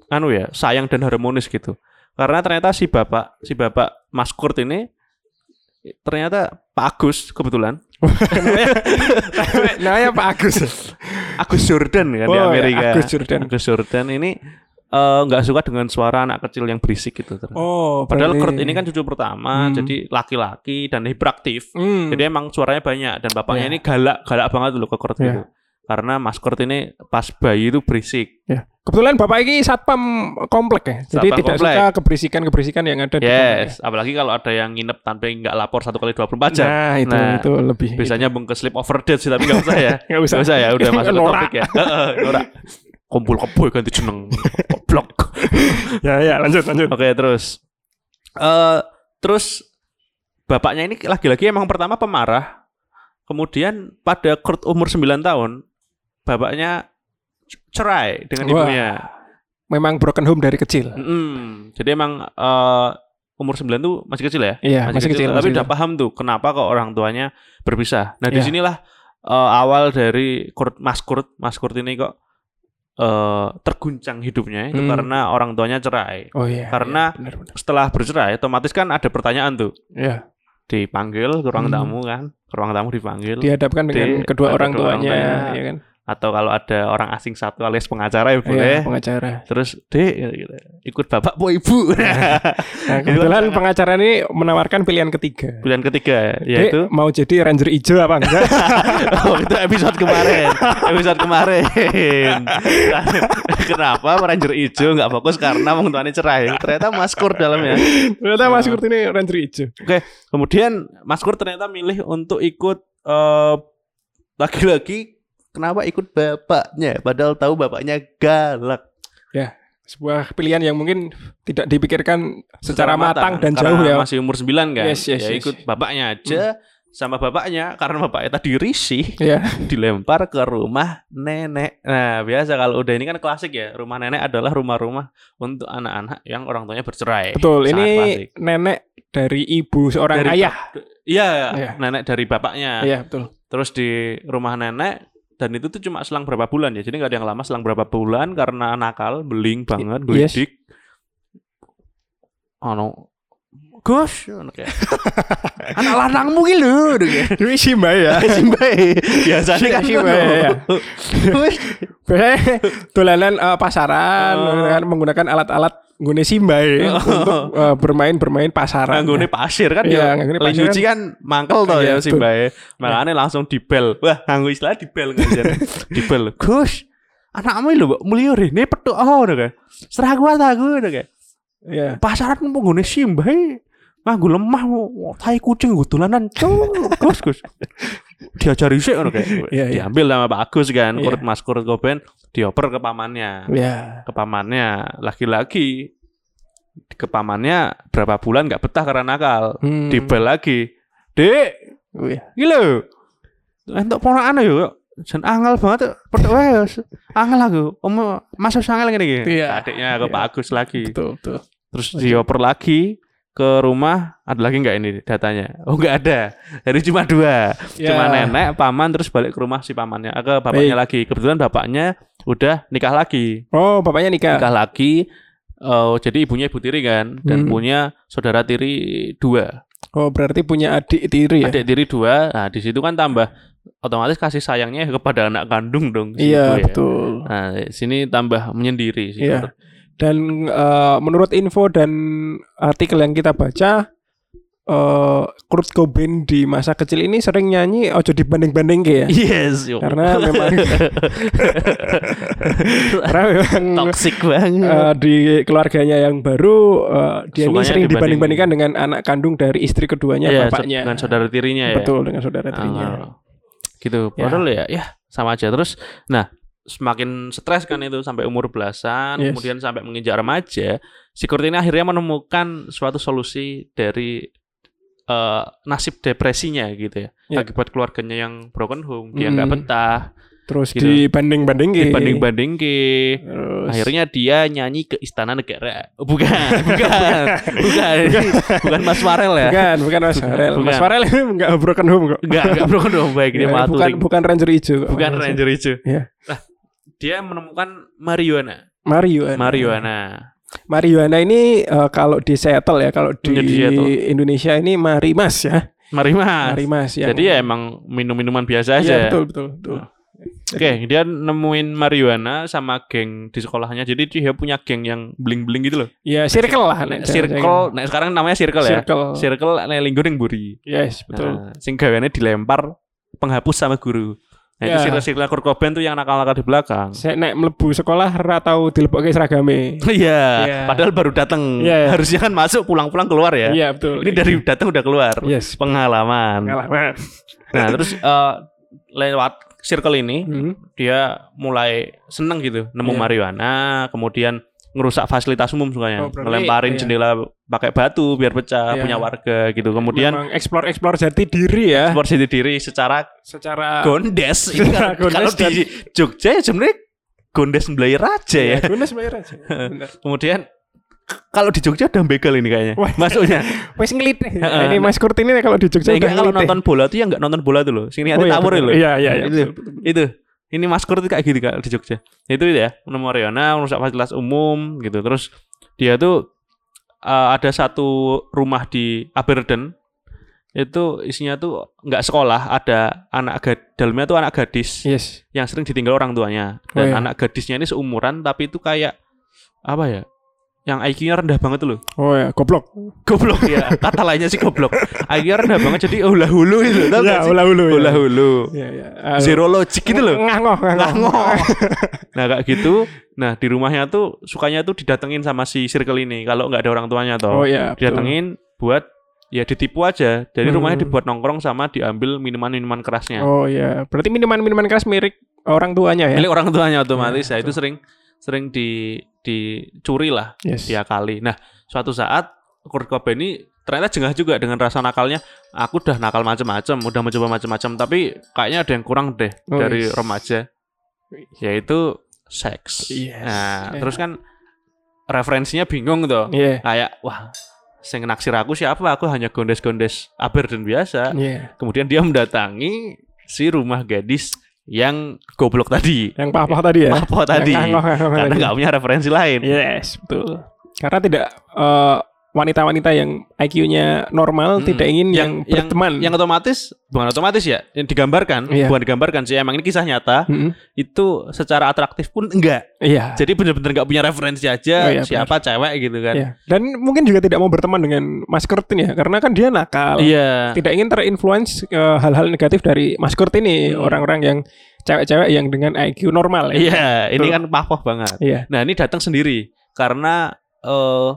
anu ya, sayang dan harmonis gitu. Karena ternyata si bapak, si bapak Mas Kurt ini ternyata Pak Agus kebetulan. Namanya Pak Agus. Agus Jordan kan di Oh, ya, Amerika. Agus Jordan. Agus Jordan ini eh, nggak suka dengan suara anak kecil yang berisik gitu. Oh, Padahal Kurt ini kan cucu pertama, Hmm. jadi laki-laki dan hiperaktif. Hmm. Jadi emang suaranya banyak dan bapaknya Iya. ini galak, galak banget dulu ke Kurt Iya. gitu. Karena Mas Kurt ini pas bayi itu berisik. Ya. Kebetulan Bapak ini satpam komplek ya. Jadi Satpam tidak komplek. suka keberisikan-keberisikan yang ada di komplek ya. Yes, apalagi kalau ada yang nginep tanpa nggak lapor satu kali 24 jam. Nah, itu Nah, itu lebih. Biasanya bung ke sleep over date sih, tapi nggak usah ya. Nggak usah. Usah ya, udah masuk ke topik ya. Norak. Kumpul kebo ganti jeneng. Goblok. Ya, ya, lanjut, lanjut. Oke, terus eh terus bapaknya ini lagi-lagi emang pertama pemarah. Kemudian pada Kurt umur 9 tahun, bapaknya cerai dengan Wah. ibunya. Memang broken home dari kecil. Mm-mm. Jadi emang eh, umur 9 tuh masih kecil ya? Iya, masih, kecil. Tapi masih udah paham tuh kenapa kok orang tuanya berpisah. Nah, di Iya. sinilah eh, awal dari Kurt, Mas Kurt, Mas Kurt ini kok eh, terguncang hidupnya itu Hmm. karena orang tuanya cerai. Oh iya. Karena- iya, benar-benar. Setelah bercerai, otomatis kan ada pertanyaan tuh. Iya. Dipanggil ke ruang Hmm. tamu kan, ke ruang tamu dipanggil. Dihadapkan dengan Di- kedua orang kedua orang tuanya, tuanya. ya kan. Atau kalau ada orang asing satu alias pengacara ya Iya, boleh. pengacara. Terus dek gitu. ikut bapak po ibu. Nah, kebetulan pengacara ini menawarkan pilihan ketiga. Pilihan ketiga Dek, yaitu mau jadi ranger hijau apa enggak? oh itu episode kemarin episode kemarin kenapa ranger hijau nggak fokus karena wong tuane cerai ternyata maskur dalamnya Ternyata Mas Kurt ini ranger hijau. oke kemudian maskur ternyata milih untuk ikut eh, lagi-lagi kenapa ikut bapaknya padahal tahu bapaknya galak Sebuah pilihan yang mungkin tidak dipikirkan secara, matang, dan karena jauh ya. masih umur 9 kan Yes, yes, ya yes. ikut bapaknya aja sama bapaknya karena bapaknya tadi risih Ya. dilempar ke rumah nenek. Nah, biasa kalau udah ini kan klasik ya. Rumah nenek adalah rumah-rumah untuk anak-anak yang orang tuanya bercerai. Betul, Sangat ini klasik. nenek dari ibu seorang Dari ayah. Iya, Iya. nenek dari bapaknya. Iya, betul. Terus di rumah nenek dan itu tuh cuma selang berapa bulan ya. Jadi nggak ada yang lama selang berapa bulan karena nakal, beling banget, Yes. gelidik. Ano Gus, ngono kayak. anak lanangmu ki lho, ngono kayak. Ini Simba ya. Biasanya kan Simba, ya. Wis. Biasanya dolanan eh, pasaran kan, menggunakan alat-alat nggone Simba ya, Oh. untuk eh, bermain-bermain pasaran. Nganggone pasir kan Iya, ya. Lagi pasir nyuci kan mangkel to Iya, ya betul. si Mbae. Makanya langsung dibel. Wah, nganggo istilah dibel ngajar. dibel. Gus, anakmu lho mbok mulya rene petuk oh ngono kae. Serah gua ta aku ngono kae. Iya. Pasaran mau nggone simbae. Nganggo lemah mau tai kucing nggo dolanan. Cuk, Gus, Gus. Diajari. Iya, iya. Diambil sama Pak Agus kan, Iya. kurut Mas Kurut Koben dioper ke pamannya. Iya. Ke pamannya lagi-lagi ke pamannya berapa bulan nggak betah karena nakal Hmm. dibel lagi dek Wih. iki lho entuk ponakan yo jan angel banget petuk wae angel aku om masuk angel ngene iki Iya. adiknya ke Iya. Pak Agus lagi Betul, betul. terus dioper lagi ke rumah ada lagi nggak ini datanya oh nggak ada jadi cuma dua Ya. cuma nenek paman terus balik ke rumah si pamannya ke bapaknya lagi kebetulan bapaknya udah nikah lagi Oh, bapaknya nikah. nikah lagi eh, jadi ibunya ibu tiri kan dan Hmm. punya saudara tiri dua Oh, berarti punya adik tiri ya? adik tiri dua nah di situ kan tambah otomatis kasih sayangnya kepada anak kandung dong Iya, ya. betul. nah di sini tambah menyendiri sih Iya. Dan eh, menurut info dan artikel yang kita baca, eh Kurt Cobain di masa kecil ini sering nyanyi ojo dibanding-banding ya. yes yo. Karena memang karena memang toxic banget eh, di keluarganya yang baru eh, dia ini Sukanya sering dibanding- dibanding-bandingkan dengan anak kandung dari istri keduanya so- bapaknya. dengan saudara tirinya ya Betul dengan saudara tirinya. Ah, gitu Ya. padahal ya ya sama aja terus nah semakin stres kan itu sampai umur belasan Yes. kemudian sampai menginjak remaja si Kurt ini akhirnya menemukan suatu solusi dari eh, nasib depresinya gitu ya Ya. akibat keluarganya yang broken home dia nggak Hmm. betah Terus Gitu. dibanding-banding ke Terus akhirnya dia nyanyi ke istana negara Oh, bukan bukan bukan bukan Mas Farel ya Bukan, bukan Mas Bukan, Farel. Mas bukan. Farel ini enggak broken home kok. Enggak, enggak broken home baik dia Ya, bukan bukan Ranger hijau kok. bukan Ranger hijau. Iya. Nah, dia menemukan marijuana. Marijuana. Marijuana. Marijuana ini eh, kalau di Seattle ya, kalau di Iya, di. Indonesia ini marimas ya. Marimas. Marimas yang Jadi ya emang minum-minuman biasa Iya, aja. betul betul betul. Oke, dia nemuin marijuana sama geng di sekolahnya. Jadi dia punya geng yang bling-bling gitu loh. Ya circle lah nek Circle, nah sekarang namanya circle ya. Circle. Circle nek linggo ning mburi. Yes, betul. Nah, sing gaweane dilempar penghapus sama guru. Nah, itu Ya. circle-circle Kurt Cobain tuh yang nakal-nakal di belakang. Saya nek mlebu sekolah ora tau dilebokke seragame. Iya, Iya. padahal baru datang. Iya. Harusnya kan masuk pulang-pulang keluar ya. Iya, betul. Ini dari datang udah keluar. Yes. Pengalaman. Pengalaman. Nah, terus eh, lewat circle ini Hmm. dia mulai seneng gitu nemu Iya. marijuana, kemudian ngerusak fasilitas umum sukanya, Oh, ngelemparin iya. jendela pakai batu biar pecah, Iya. punya warga gitu. Kemudian Memang explore-explore jati diri ya. ekspor jati diri secara Secara gondes. Ini Secara kalau, kalau gondes di Jogja ya sebenarnya gondes belai raja ya. Iya, Gunes bayar aja. Bener. Kemudian kalau di Jogja udah begal ini kayaknya. Masuknya. Wes ngelit ini Mas Kurt ini kalau di Jogja Nah, udah kalau nonton bola tuh ya nggak nonton bola tuh loh. Sini Oh, hati iya, tawur loh. Iya, iya, iya. Itu, betul, betul, betul. itu. Ini masker tuh kayak gitu Kak, di Jogja. Itu ya, nemu Mariana, merusak fasilitas umum gitu. Terus dia tuh uh, ada satu rumah di Aberdeen itu isinya tuh nggak sekolah ada anak gad dalamnya tuh anak gadis Yes. yang sering ditinggal orang tuanya Oh, dan iya. anak gadisnya ini seumuran tapi itu kayak apa ya yang IQ-nya rendah banget loh Oh ya, goblok. goblok ya kata lainnya sih goblok IQ-nya rendah banget jadi hula hulu itu Ya, hula hulu. hula hulu Ya, ya. zero logic gitu loh Ngangoh, ngangoh. Ngangoh. nah kayak gitu nah di rumahnya tuh sukanya tuh didatengin sama si circle ini kalau nggak ada orang tuanya toh Oh ya, betul. didatengin buat ya ditipu aja jadi Hmm. rumahnya dibuat nongkrong sama diambil minuman-minuman kerasnya Oh ya, berarti minuman-minuman keras milik orang tuanya ya. milik orang tuanya otomatis Ya, ya, itu sering sering di dicuri lah Yes. dia kali nah suatu saat Kurt Cobain ini ternyata jengah juga dengan rasa nakalnya aku udah nakal macam-macam udah mencoba macam-macam tapi kayaknya ada yang kurang deh Oh, dari yes. remaja yaitu seks Yes. nah Ya. terus kan referensinya bingung tuh Iya. kayak wah sing naksir aku siapa aku hanya gondes-gondes aber dan biasa Iya. kemudian dia mendatangi si rumah gadis yang goblok tadi Yang papa tadi ya. Papa tadi Yang ngangoh-ngangoh karena nggak punya referensi lain Yes, betul. Karena tidak eh, wanita-wanita yang IQ-nya normal Mm-mm. tidak ingin yang, Hmm. yang berteman. yang otomatis bukan otomatis ya yang digambarkan Iya. bukan digambarkan sih emang ini kisah nyata Mm-mm. itu secara atraktif pun enggak Iya. jadi bener-bener nggak punya referensi aja Oh, iya, siapa cewek gitu kan Iya. Dan mungkin juga tidak mau berteman dengan Mas Kurt ini ya, karena kan dia nakal. iya Tidak ingin terinfluence eh, hal-hal negatif dari Mas Kurt ini, Hmm. orang-orang yang cewek-cewek yang dengan IQ normal ya. iya ini Betul. kan papoh banget Iya. Nah ini datang sendiri karena eh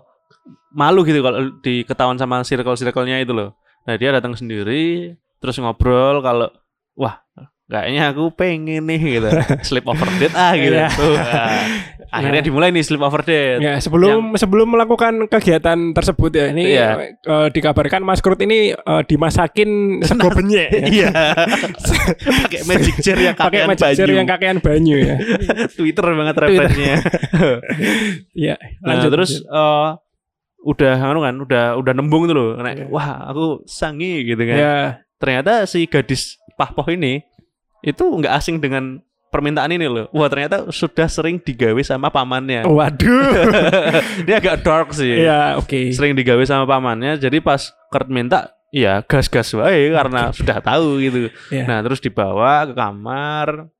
malu gitu kalau diketahuan sama circle-circle-nya itu loh. Nah dia datang sendiri terus ngobrol kalau wah kayaknya aku pengen nih gitu sleep over date ah gitu. Iya. Tuh, nah, akhirnya dimulai nih sleep over date. Ya, sebelum sebelum melakukan kegiatan tersebut ya, ini Iya. eh, dikabarkan Mas Kurt ini eh, dimasakin sego benyek. ya. Iya. Pakai magic chair yang Pakai kakean magic yang kakean banyu ya. Twitter banget referensinya. Iya, Nah, lanjut. terus eh, udah anu kan, udah udah nembung tuh loh. Nek, Iya. Wah, aku sangi gitu kan. ya, ternyata si gadis pahpoh ini itu nggak asing dengan permintaan ini loh. Wah ternyata sudah sering digawe sama pamannya. waduh. Dia agak dark sih. ya, oke. Sering digawe sama pamannya. Jadi pas Kurt minta, ya gas-gas wae karena sudah tahu gitu. Iya. Nah terus dibawa ke kamar.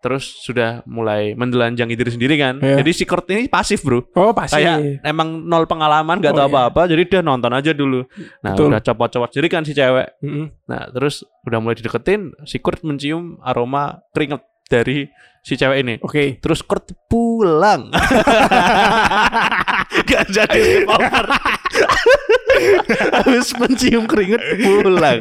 Terus sudah mulai mendelanjangi diri sendiri kan. Iya. Jadi si Kurt ini pasif bro. Oh, pasti. Kayak emang nol pengalaman nggak Oh, tahu iya. apa-apa. Jadi dia nonton aja dulu. Nah Betul. udah copot-copot jadi kan si cewek. Mm-mm. Nah, terus udah mulai dideketin, si Kurt mencium aroma keringet dari si cewek ini. Oke. Terus Kurt pulang. Gak jadi sleepover. Harus mencium keringet pulang.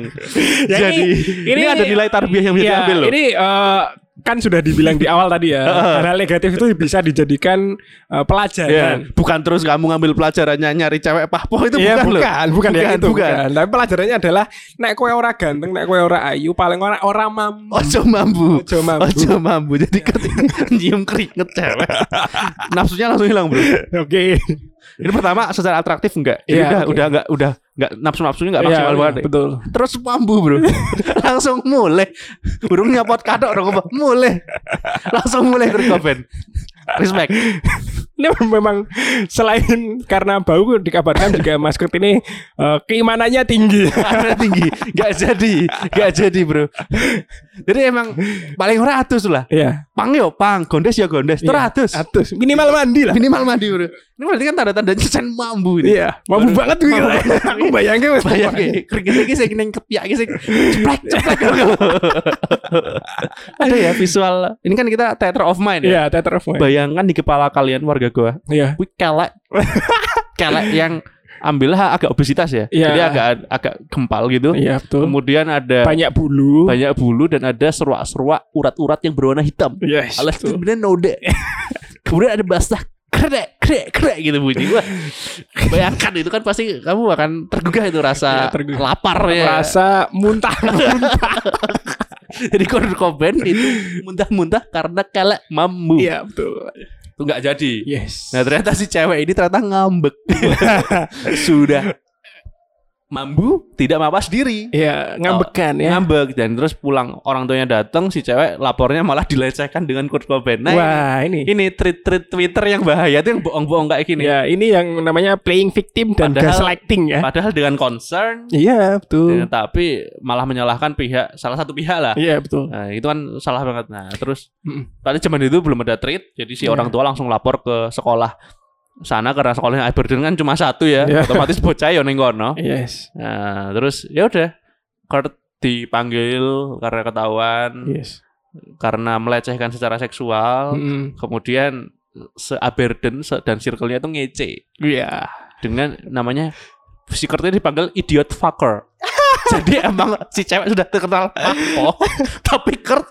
Ya, jadi ini- ini, ini- ada nilai tarbiyah yang bisa Ya, diambil loh. ini eh, kan sudah dibilang di awal tadi ya. Hal negatif itu bisa dijadikan Ya, pelajaran. bukan terus kamu ngambil pelajarannya nyari cewek pahpoh itu Iya, bukan, loh. bukan, bukan, ya itu, bukan. bukan. Tapi pelajarannya adalah nek kowe ora ganteng, nek kowe ora ayu, paling ora ora mampu. Ojo mambu. Ojo mampu. Ojo mambu. Jadi ketika nyium keringet cewek, nafsunya langsung hilang, Bro. Oke. Ini pertama secara atraktif enggak? Jadi Iya, udah oke. udah enggak udah enggak nafsu nafsunya enggak maksimal iya, banget. deh. betul. Terus mambu bro, langsung mulai. Burung nyapot kadok dong? Mulai, langsung mulai Kurt Cobain. Respect. Ini memang selain karena bau dikabarkan juga Mas Kurt ini eh, keimanannya tinggi. Karena tinggi, enggak jadi, enggak jadi bro. Jadi emang paling ora atus lah. Iya. Pang yo pang, gondes ya gondes, Iya, teratus. Atus. Minimal mandi lah. Minimal mandi bro. Ini berarti kan tanda-tandanya sen mambu ini. Iya, mampu banget tuh. Mampu banget. Aku bayangin wes. Bayang ya, keringet lagi saya neng kepiak saya ceplek ceplek. Ada ya visual. Ini kan kita theater of mind ya. Iya, theater of mind. Bayangkan di kepala kalian warga gua, Iya. wih kelek, kelek yang ambillah agak obesitas ya. Iya. Jadi agak agak gempal gitu. Iya, betul. Kemudian ada Banyak bulu. banyak bulu dan ada seruak-seruak urat-urat yang berwarna hitam. Yes. Alias betul. bener node. Kemudian ada basah krek krek krek gitu bunyi Wah, bayangkan itu kan pasti kamu akan tergugah itu rasa Iya, tergugah. lapar ya Rasa muntah. jadi Kurt Cobain itu muntah-muntah karena kelek mambu Iya, betul. Itu nggak jadi. Yes. nah ternyata si cewek ini ternyata ngambek. Sudah mambu tidak mawas diri. Iya, ngambekan ya. Ngambek dan terus pulang orang tuanya datang si cewek lapornya malah dilecehkan dengan Kurt Cobain. Nah, Wah, ini. ini tweet-tweet Twitter yang bahaya tuh yang bohong-bohong kayak gini. Ya, ini yang namanya playing victim dan Padahal- gaslighting ya. Padahal dengan concern Iya, betul. ya, tapi malah menyalahkan pihak salah satu pihak lah. Iya, betul. Nah, itu kan salah banget. Nah, terus Mm. tadi zaman itu belum ada tweet, jadi si Iya. orang tua langsung lapor ke sekolah sana karena sekolahnya Aberdeen kan cuma satu ya, Iya. otomatis bocah ya ning kono. Yes. Nah, terus ya udah Kurt dipanggil karena ketahuan Yes. karena melecehkan secara seksual. Mm. Kemudian se Aberdeen se- dan circle-nya itu ngece Iya. dengan namanya si Kurt ini dipanggil idiot fucker. Jadi emang si cewek sudah terkenal fuckboy, tapi Kurt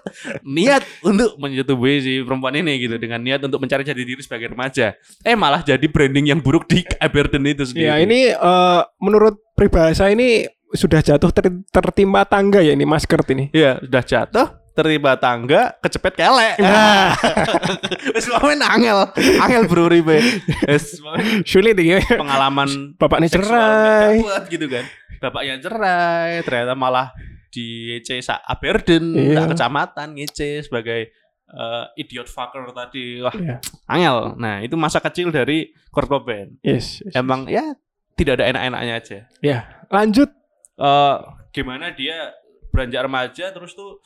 niat untuk menyetubuhi si perempuan ini gitu dengan niat untuk mencari jati diri sebagai remaja. Eh malah jadi branding yang buruk di Aberdeen itu sendiri. Ya, ini eh, menurut peribahasa ini sudah jatuh ter- tertimpa tangga ya ini Mas Kurt ini. Iya, sudah jatuh, tertiba tangga, kecepet kelek. Nah, Wes momen angel, angel bro ribe. Wes sulit ini. pengalaman Bapaknya cerai. kuat gitu kan. Bapaknya cerai, ternyata malah di EC sa Aberdeen, Iya. tak kecamatan ngece sebagai eh, idiot fucker tadi. Wah, Iya. angel. Nah, itu masa kecil dari Kurt Cobain. Yes. yes. Emang ya tidak ada enak-enaknya aja. Ya, lanjut. eh gimana dia beranjak remaja terus tuh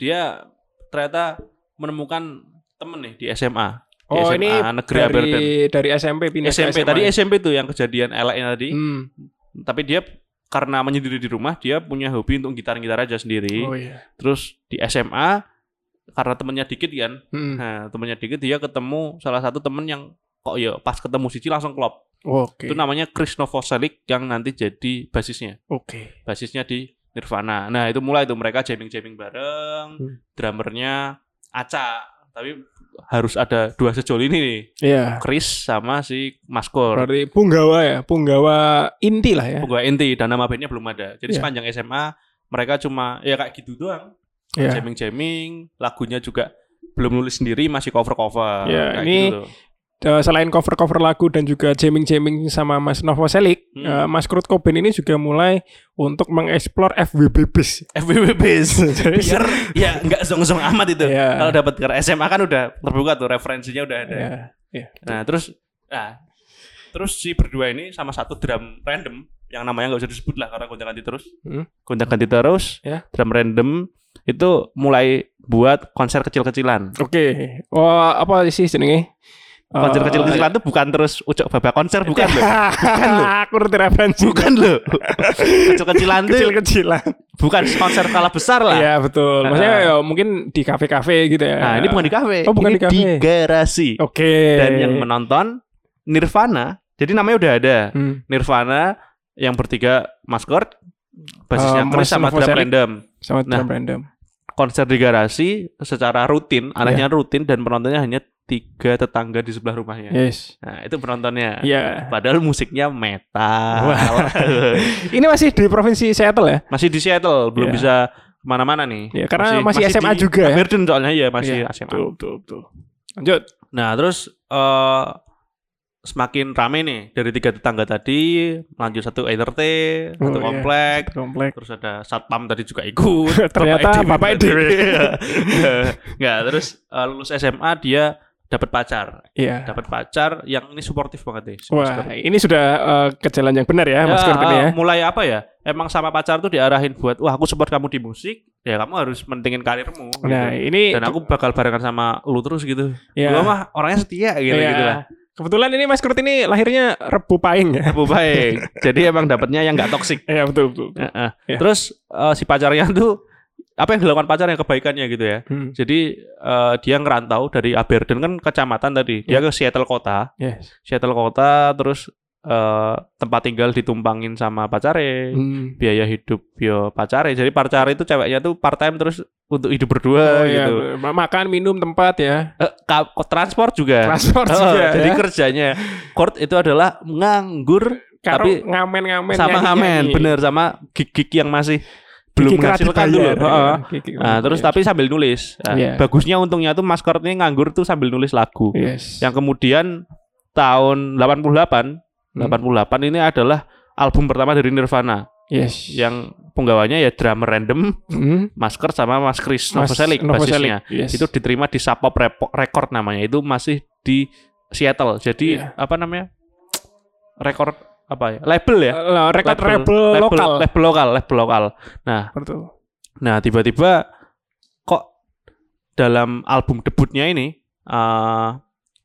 dia ternyata menemukan temen nih di SMA. Di Oh, SMA ini negeri dari Aberdeen. dari SMP pindah ke SMP SMA. tadi SMP tuh yang kejadian eleknya tadi. Hmm. Tapi dia karena menyendiri di rumah dia punya hobi untuk gitar-gitar aja sendiri. Oh iya. Terus di SMA karena temennya dikit kan. Hmm. Nah, temennya dikit dia ketemu salah satu temen yang kok ya pas ketemu Cici langsung klop. Oke. Itu namanya Chris Novoselic yang nanti jadi basisnya. Oke. basisnya di Nirvana. Nah, itu mulai tuh mereka jamming-jamming bareng, Hmm. drummernya Aca. Tapi harus ada dua sejoli ini nih, Iya. Chris sama si Maskor. Berarti punggawa ya, punggawa inti lah ya. Pegawai inti dan nama bandnya belum ada. Jadi Iya. sepanjang SMA mereka cuma ya kayak gitu doang. Iya. Jamming-jamming, lagunya juga belum nulis sendiri, masih cover-cover. Iya, Kayak ini gitu Eh, selain cover-cover lagu dan juga jamming-jamming sama Mas Novoselic, Hmm. eh, Mas Kurt Cobain ini juga mulai untuk mengeksplor FWB Bass. FWB. Jadi, Biar ya nggak zong-zong amat itu. Iya. Kalau dapat ke SMA kan udah terbuka tuh referensinya udah ada. ya, ya. Nah terus, nah terus si berdua ini sama satu drum random yang namanya nggak usah disebut lah karena gonta-ganti terus, Hmm. gonta-ganti terus, Ya. drum random itu mulai buat konser kecil-kecilan. Oke. Wah, apa sih jenenge? Konser Eh, kecil-kecilan tuh bukan terus ucok babak konser bukan loh, bukan loh, Aku ngerti referensi. bukan loh. Kecil-kecilan tuh Kecil-kecilan. bukan konser skala besar lah. Iya, betul. Maksudnya ya, mungkin di kafe-kafe gitu ya. Nah ini bukan di kafe, Oh, bukan ini di kafe. garasi. Oke. Dan yang menonton Nirvana, jadi namanya udah ada. Hmm. Nirvana yang bertiga maskot basisnya Eh, Chris sama drum random Sama Nah. drum random. konser di garasi secara rutin anehnya Iya. rutin dan penontonnya hanya tiga tetangga di sebelah rumahnya Yes. nah itu penontonnya Iya. padahal musiknya metal Ini masih di provinsi Seattle ya? masih di Seattle belum Iya. bisa ke mana-mana nih Iya, karena masih SMA di juga ya. Aberdeen soalnya ya masih Iya, SMA Betul, betul, betul. Lanjut. Nah, terus eh semakin rame nih dari tiga tetangga tadi, lanjut satu RT, satu Oh, iya. komplek, Komplek. terus ada satpam tadi juga ikut. Ternyata Bapak dewe. dewe. Nggak, terus eh, lulus SMA dia dapat pacar, Iya. dapat pacar yang ini suportif banget deh. Wah, Mas ini sudah eh, ke jalan yang benar ya, Mas Ya, Kurt ini ya. mulai apa ya? Emang sama pacar tuh diarahin buat, wah aku support kamu di musik, ya kamu harus mentingin karirmu. gitu. Nah, ini Dan aku bakal barengan sama lu terus gitu. Gua mah orangnya setia gitu Iya. gitu lah. Kebetulan ini Mas Kurt ini lahirnya Rebu Pahing ya. Bu baik. Jadi emang dapatnya yang nggak toksik. Iya, betul, betul. betul. Heeh. Iya. Terus eh, si pacarnya tuh apa yang dilakukan pacarnya kebaikannya gitu ya. Hmm. Jadi eh, dia ngerantau dari Aberdeen kan kecamatan tadi. Dia Iya. ke Seattle kota. Yes. Seattle kota terus eh, tempat tinggal ditumpangin sama pacare. Hmm. Biaya hidup yo pacare. Jadi pacare itu ceweknya tuh part time terus untuk hidup berdua Oh, iya. gitu. Ma- Makan, minum, tempat ya. Ka- transport juga. Transport Oh, juga jadi ya. kerjanya Kurt itu adalah nganggur Karo tapi ngamen-ngamen sama ngamen bener sama gig-gig yang masih belum menghasilkan dulu ya. Gigi Nah, terus tapi sambil nulis Nah, Iya. bagusnya untungnya tuh Mas Kurt ini nganggur tuh sambil nulis lagu Yes. yang kemudian tahun 88 Hmm. 88 ini adalah album pertama dari Nirvana Yes. yang penggawanya ya drummer random, Hmm. masker sama Mas Chris Novoselic basisnya. yes. Itu diterima di Sub Pop Repo- Record namanya. Itu masih di Seattle. Jadi Iya. apa namanya? Record apa ya? Label ya? Eh, record label, lokal. label lokal, label lokal. Nah, Betul. Nah, tiba-tiba kok dalam album debutnya ini eh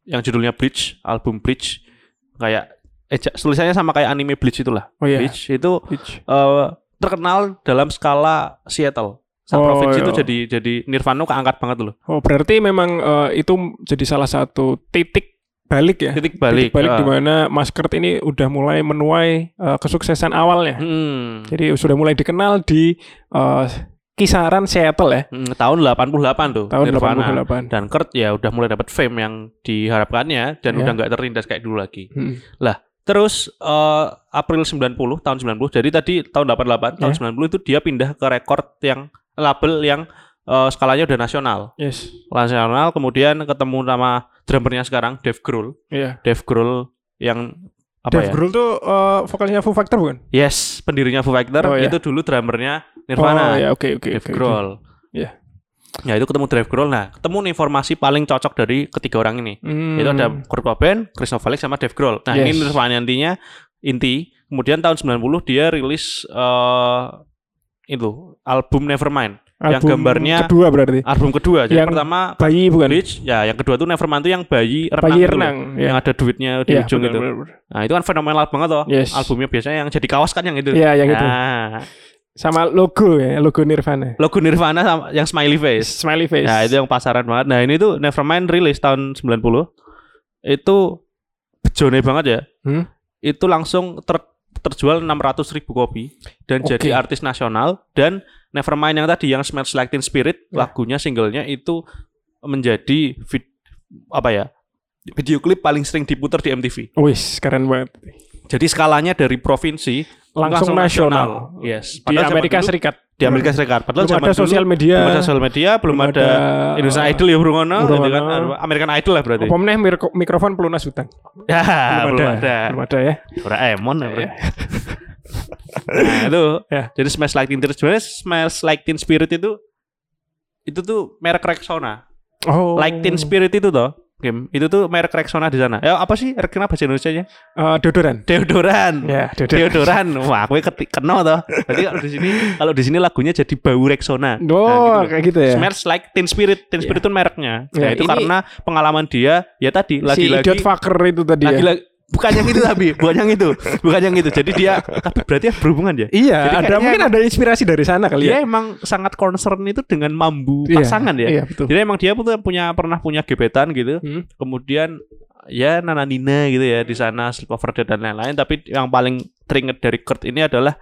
yang judulnya Bleach, album Bleach kayak eh tulisannya sama kayak anime Bleach itulah. Oh iya. Bleach itu Beach. eh, terkenal dalam skala Seattle. Sa Oh, provinsi itu iya. jadi jadi Nirvana keangkat banget loh. Oh, berarti memang eh, itu jadi salah satu titik balik ya. Titik balik. Titik balik eh. di mana Mas Kurt ini udah mulai menuai eh, kesuksesan awalnya. Hmm. Jadi sudah mulai dikenal di eh, kisaran Seattle ya, Hmm, tahun 88 tuh tahun Nirvana. 88. Dan Kurt ya udah mulai dapat fame yang diharapkannya dan Iya. udah nggak terlindas kayak dulu lagi. Hmm. Terus eh, April 90 tahun 90. Jadi tadi tahun 88 tahun Ya. 90 itu dia pindah ke record yang label yang eh, skalanya udah nasional. Yes. Nasional kemudian ketemu sama drummernya sekarang Dave Grohl. Iya. Dave Grohl yang apa Dave ya? Grohl tuh eh, vokalnya Foo Fighter bukan? Yes, pendirinya Foo Fighter Oh, iya. itu dulu drummernya Oh Nirvana. ya, oke oke Dave oke. Grohl. Iya. Ya itu ketemu Dave Grohl. Nah, ketemu nih informasi paling cocok dari ketiga orang ini. Hmm. Itu ada Kurt Cobain, Chris Novoselic sama Dave Grohl. Nah, ini Yes. Nirvana intinya inti. Kemudian tahun 90 dia rilis eh itu album Nevermind. Yang Album gambarnya- kedua berarti. Album kedua. Jadi Yang pertama Bayi bukan? Bleach, ya yang kedua tuh Nevermind tuh yang bayi renang. Bayi itu loh. renang. Yang Ya. ada duitnya di Iya, ujung benar, itu. Nah, itu kan fenomenal banget toh. Yes. Albumnya biasanya yang jadi kaos kan yang itu. Iya, yang itu. Nah, Sama logo ya, logo Nirvana. logo Nirvana sama yang smiley face. Smiley face. Nah, itu yang pasaran banget. Nah, ini tuh Nevermind rilis tahun 90. Itu bejone banget ya. Hmm? Itu langsung ter- terjual 600 ribu kopi dan Oke. jadi artis nasional dan Nevermind yang tadi yang Smells Like Teen Spirit Ya. lagunya singlenya itu menjadi vid- apa ya video klip paling sering diputar di MTV. Wis, keren banget. Jadi skalanya dari provinsi Langsung, nasional. Yes. Di Padahal zaman Amerika dulu- Serikat. Di Amerika Serikat. Padahal Belum zaman ada sosial media. belum ada sosial media, belum, ada, Indonesian Idol ya burung ono, Burung gitu kan. American Idol lah berarti. Mir- mikrofon pelunas hutang? Ya, belum, belum ada. ada. Belum ada ya. Doraemon ya. Nah, itu. Ya. Jadi Smells Like Teen Spirit, sebenarnya Smells Like Teen Spirit itu itu tuh merek Rexona. Oh. Like Teen Spirit itu toh, game. Itu tuh merek Rexona di sana. Ya apa sih? Kenapa bahasa Indonesia-nya? Eh, deodoran. Deodoran. Ya, deodoran. Deodoran. Wah, aku ketik kena toh. Berarti kalau di sini kalau di sini lagunya jadi bau Rexona. Oh, Nah, gitu loh. kayak gitu ya. Smells like Teen Spirit. Teen Spirit itu mereknya. Ya, nah, itu ini- karena pengalaman dia ya tadi si lagi-lagi idiot fucker itu tadi ya. lagi-lagi bukan yang itu tapi bukan yang itu. Bukan yang itu. Jadi dia tapi berarti berhubungan ya. Iya, Jadi ada mungkin ada inspirasi dari sana kali Dia ya. emang sangat concern itu dengan mambu Iya, pasangan ya. Iya, betul. Jadi emang dia tuh punya pernah punya gebetan gitu. Hmm. Kemudian ya Nana Nina gitu ya di sana Sleepover dan lain-lain. Tapi yang paling teringat dari Kurt ini adalah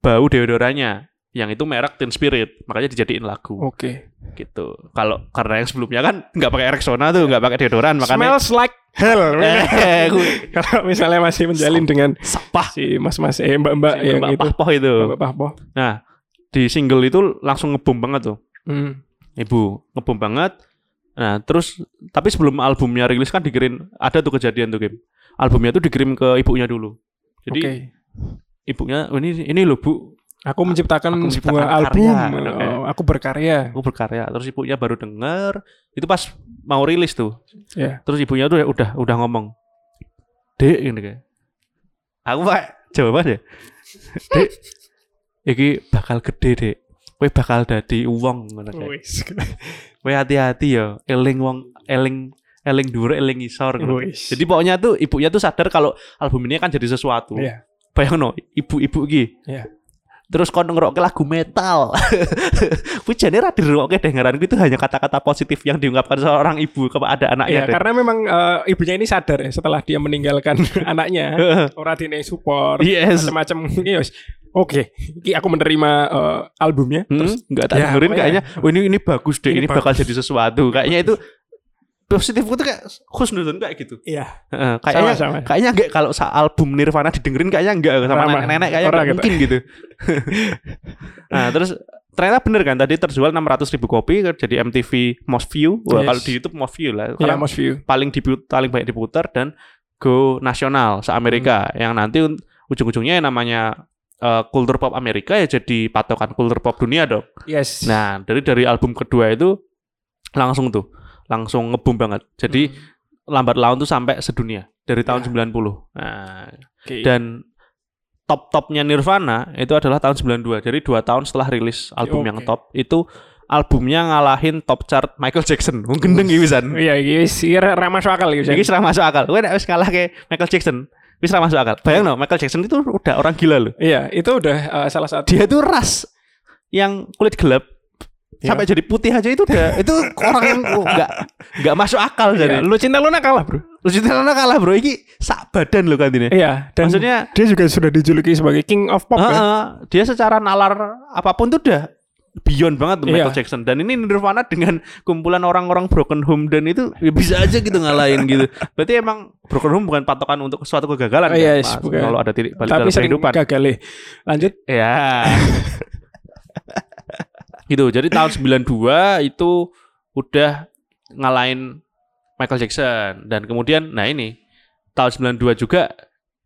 bau deodorannya yang itu merek Teen Spirit makanya dijadiin lagu Oke. gitu kalau karena yang sebelumnya kan nggak pakai Rexona tuh nggak pakai deodoran makanya Smells like hell. eh Kalau misalnya masih menjalin dengan sapah si mas-mas eh mbak-mbak yang Mbak itu. Pahpoh itu Mbak Pahpo. nah di single itu langsung ngebom banget tuh Hmm. ibu ngebom banget nah terus tapi sebelum albumnya rilis kan dikirim ada tuh kejadian tuh game albumnya tuh dikirim ke ibunya dulu jadi Oke. ibunya oh, ini ini loh bu Aku menciptakan, Aku menciptakan sebuah karya. album. Oke. Oh, aku berkarya. aku berkarya terus ibunya baru denger itu pas mau rilis tuh Ya. terus ibunya tuh udah udah ngomong dek ini kayak aku pak ya dek iki bakal gede dek Kowe bakal dadi uang ngono kayak. Kowe hati-hati ya, eling wong eling eling dhuwur eling isor. Wis. Jadi pokoknya tuh ibunya tuh sadar kalau album ini kan jadi sesuatu. Iya. Bayangno ibu-ibu iki. Iya. Terus kon ngerokke lagu metal. Kuwi jane ra dirokke dengaranku itu hanya kata-kata positif yang diungkapkan seorang ibu kepada Iya, anaknya. deh. karena memang eh, ibunya ini sadar ya setelah dia meninggalkan anaknya, ora dine support yes. macam-macam. Iya, wis. Oke, iki aku menerima eh, albumnya. Hmm, Terus nggak tak Ya, dengerin kayaknya oh ini ini bagus deh Ini ini, bakal jadi sesuatu kayaknya itu positif itu kayak khusnudon kayak gitu iya, Heeh, kayaknya sama. kayaknya enggak kalau sa album Nirvana didengerin kayaknya enggak sama Sama. nenek-nenek kayaknya Orang nggak gitu. mungkin gitu nah terus ternyata bener kan tadi terjual 600 ribu kopi jadi MTV Most View Wah, Yes. kalau di YouTube Most View lah Iya, karena Most View. paling dipu- paling banyak diputar dan go nasional se Amerika Hmm. yang nanti un- ujung-ujungnya yang namanya eh, kultur pop Amerika ya jadi patokan kultur pop dunia dong. Yes. Nah, dari dari album kedua itu langsung tuh, langsung ngebum banget. Jadi Hmm. lambat laun tuh sampai sedunia dari tahun Ya. 90. Nah, Oke. dan top-topnya Nirvana itu adalah tahun 92. Jadi dua tahun setelah rilis album yang Oke. top itu albumnya ngalahin top chart Michael Jackson. Gendeng iki wisan. Iya, iki wis kira ra masuk akal iki. Iki serah masuk akal. Kowe nek wis kalah ke Michael Jackson, wis serah masuk akal. Bayang no, Michael Jackson itu udah orang gila loh. Iya, itu udah uh, salah satu. Dia tuh ras yang kulit gelap Iya. sampai jadi putih aja itu udah itu orang yang oh, nggak nggak masuk akal Iya, jadi. lu cinta Luna kalah, Bro. Lucu Lana kalah bro, iki sak badan loh kan ini. Iya, dan Maksudnya dia juga sudah dijuluki sebagai King of Pop ya. Heeh, dia secara nalar apa pun tuh udah beyond banget tuh Iya. Michael Jackson dan ini Nirvana dengan kumpulan orang-orang broken home dan itu ya bisa aja gitu ngalahin gitu. Berarti emang broken home bukan patokan untuk suatu kegagalan Oh, iya, kan? yes, Mas? bukan. Kalau ada titik balik Tapi dalam sering kehidupan. gagal ya. Lanjut. Ya. gitu. Jadi tahun 92 itu udah ngalahin Michael Jackson dan kemudian nah ini tahun 92 juga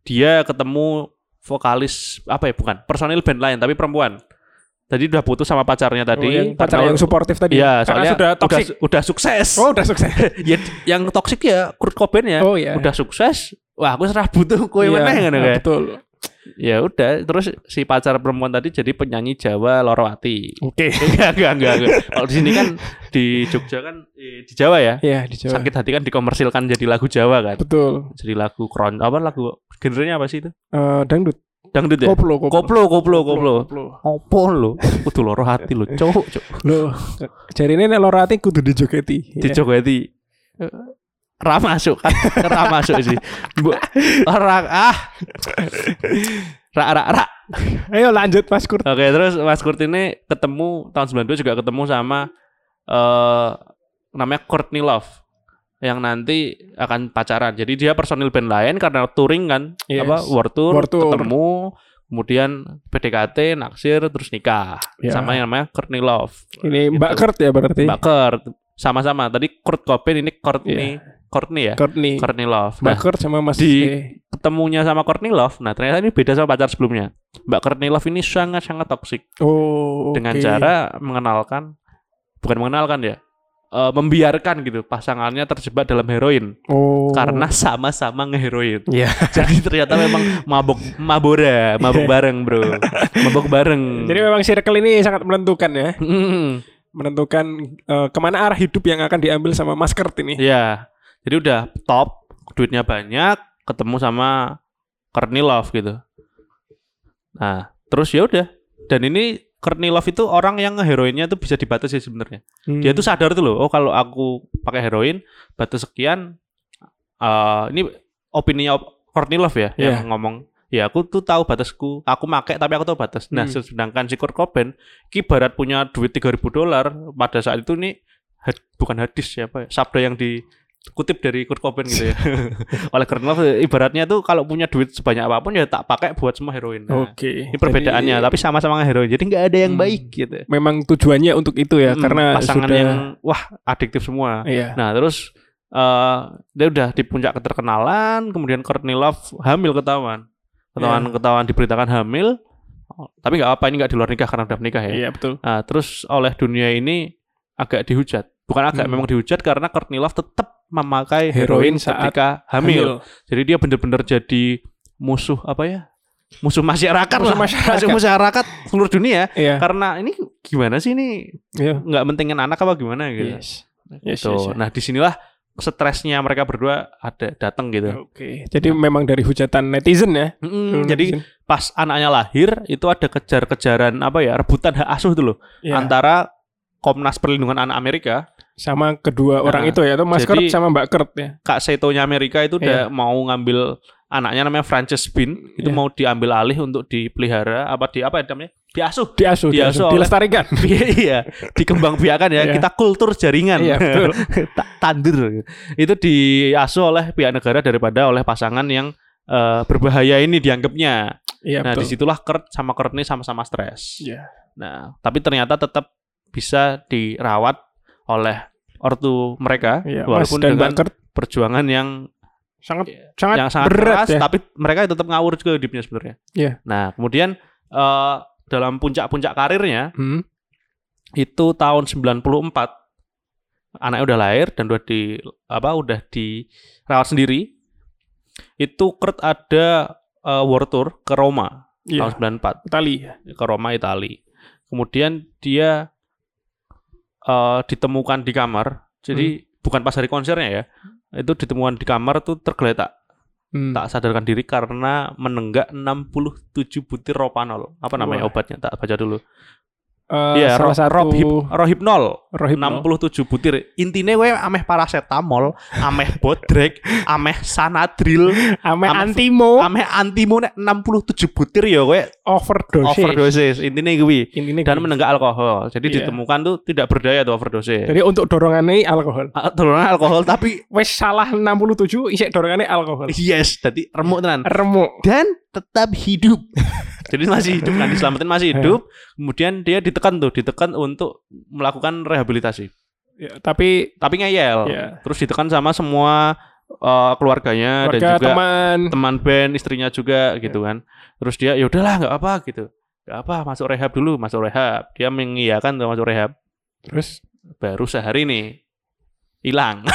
dia ketemu vokalis apa ya bukan personil band lain tapi perempuan. Tadi udah putus sama pacarnya tadi. Oh, yang pacar yang suportif tadi. Iya, Karena soalnya sudah toxic. Udah, udah sukses. Oh, udah sukses. ya, yang toksik ya Kurt Cobain ya. Oh iya. Udah sukses. Wah, aku serah butuh kowe Iya, meneh ngono kayak. Betul. Ya udah, terus si pacar perempuan tadi jadi penyanyi Jawa Lorowati. Oke. enggak, enggak, enggak, enggak. Kalau di sini kan di Jogja kan eh, di Jawa ya. Iya, di Jawa. Sakit hati kan dikomersilkan jadi lagu Jawa kan. Betul. Jadi lagu kron apa lagu genrenya apa sih itu? Eh, dangdut. Dangdut ya? Koplo, Koplo, koplo, koplo. koplo. Opo lo? Kudu loro hati lo, cowok, cowok. Loh, jari ini nek loro ati kudu dijogeti. Di Jogeti. Ra masuk kan, ra masuk sih. Bu, ra ah. Ra ra ra. Ayo lanjut Mas Kurt. Oke, terus Mas Kurt ini ketemu tahun 92 juga ketemu sama eh namanya Courtney Love yang nanti akan pacaran. Jadi dia personil band lain karena touring kan, Yes. apa world tour, World tour. ketemu, kemudian PDKT, naksir, terus nikah Ya. sama yang namanya Courtney Love. Ini Mbak Gitu. Kurt ya berarti. Mbak Kurt sama-sama. Tadi Kurt Cobain ini Courtney, Courtney ya, Courtney. Courtney Love. Mbak Nah, Kurt sama Mas di- E. ketemunya sama Courtney Love, nah ternyata ini beda sama pacar sebelumnya. Mbak Courtney Love ini sangat-sangat toksik. Oh, dengan oke. cara mengenalkan bukan mengenalkan ya eh, membiarkan gitu pasangannya terjebak dalam heroin oh. karena sama-sama ngeheroin. Iya. Jadi ternyata memang mabok mabora, mabok bareng, Bro. Mabok bareng. Jadi memang circle ini sangat menentukan ya. Mm, Menentukan eh, ke mana arah hidup yang akan diambil sama Mas Kurt ini. Iya. Jadi udah top, duitnya banyak, ketemu sama Love gitu. Nah, terus ya udah. Dan ini Love itu orang yang ngeheroinnya tuh bisa dibatasi sebenarnya. Hmm. dia tuh sadar tuh loh oh kalau aku pakai heroin batas sekian eh ini opininya op- Courtney Love ya Iya. yang ngomong ya aku tuh tahu batasku aku make tapi aku tahu batas nah Hmm. sedangkan si Kurt Cobain ki barat punya duit 3000 dolar pada saat itu nih had- bukan hadis ya apa ya, sabda yang dikutip dari Kurt Cobain gitu ya oleh Love ibaratnya tuh kalau punya duit sebanyak apa pun ya tak pakai buat semua heroin nah, Oke. ini perbedaannya Jadi, tapi sama-sama heroin jadi nggak ada yang Hmm. baik gitu memang tujuannya untuk itu ya Mm, karena pasangan sudah yang wah adiktif semua iya. Nah terus eh dia udah di puncak keterkenalan, kemudian Courtney Love hamil ketahuan, ketahuan Iya. ketahuan diberitakan hamil, tapi nggak apa ini nggak di luar nikah karena udah menikah ya. Iya betul. Nah terus oleh dunia ini agak dihujat, bukan agak Hmm. memang dihujat karena Courtney Love tetap memakai Heroin heroin saat ketika hamil. Jadi dia bener-bener jadi musuh apa ya? Musuh masyarakat Musuh lah, masyarakat. musuh masyarakat seluruh dunia. Iya. Karena ini gimana sih ini Iya. nggak mentingin anak apa gimana gitu. Yes. Yes, Gitu. yes, yes. Nah, di sinilah stresnya mereka berdua ada datang gitu. Oke. Jadi memang dari hujatan netizen ya. Mm, Netizen. jadi pas anaknya lahir itu ada kejar-kejaran apa ya rebutan hak asuh tuh loh Iya. antara Komnas Perlindungan Anak Amerika, sama kedua orang Nah, itu ya, itu Mas jadi- Kurt sama Mbak Kurt ya. Kak Setonya Amerika itu Iya. udah mau ngambil anaknya namanya Frances Bean itu Iya. mau diambil alih untuk dipelihara apa di apa ya namanya diasuh Diasuh, Diasuh dilestarikan. iya dikembang biakan ya Iya. kita kultur jaringan Iya, betul. Ta- tandur itu diasuh oleh pihak negara daripada oleh pasangan yang eh, berbahaya ini dianggapnya Iya, nah betul. di situlah Kurt sama Courtney sama-sama stres Iya. nah tapi ternyata tetap bisa dirawat oleh ortu mereka Mas walaupun dan dengan perjuangan yang sangat Iya. sangat yang sangat berat keras ya. tapi mereka tetap ngawur juga hidupnya sebenarnya Iya. nah kemudian eh, dalam puncak-puncak karirnya Hmm. itu tahun 94 anaknya udah lahir dan udah di apa udah dirawat sendiri itu Kurt ada eh, world tour ke Roma Iya. tahun 94 Itali ya. ke Roma Itali kemudian dia eh, ditemukan di kamar. Jadi bukan pas hari konsernya ya. Itu ditemukan di kamar tuh tergeletak. Hmm. tak sadarkan diri karena menenggak 67 butir ropanol. Apa namanya Wah. obatnya? Tak baca dulu Eh, Iya, salah satu rohip, rohipnol rohipnol. 67 butir. Intinya gue ameh paracetamol, ameh bodrek, ameh sanadril, Ame Ame- antimo ameh antimo nek 67 butir ya gue overdose. overdosis. Intinya gue dan menenggak alkohol. Jadi Iya. ditemukan tuh tidak berdaya tuh overdosis. Jadi untuk dorongannya alkohol. Ah, Turunan alkohol tapi Wes salah 67 isek dorongannya alkohol. yes, jadi remuk tenan. Remuk. Dan tetap hidup. Jadi masih hidup kan diselamatin masih hidup. Kemudian dia ditekan tuh, ditekan untuk melakukan rehabilitasi. Ya, tapi Tapi ngeyel. Iya. Terus ditekan sama semua eh, keluarganya dan keluarga juga teman teman band istrinya juga gitu kan terus dia ya udahlah nggak apa gitu nggak apa masuk rehab dulu masuk rehab dia mengiyakan tuh masuk rehab terus baru sehari nih hilang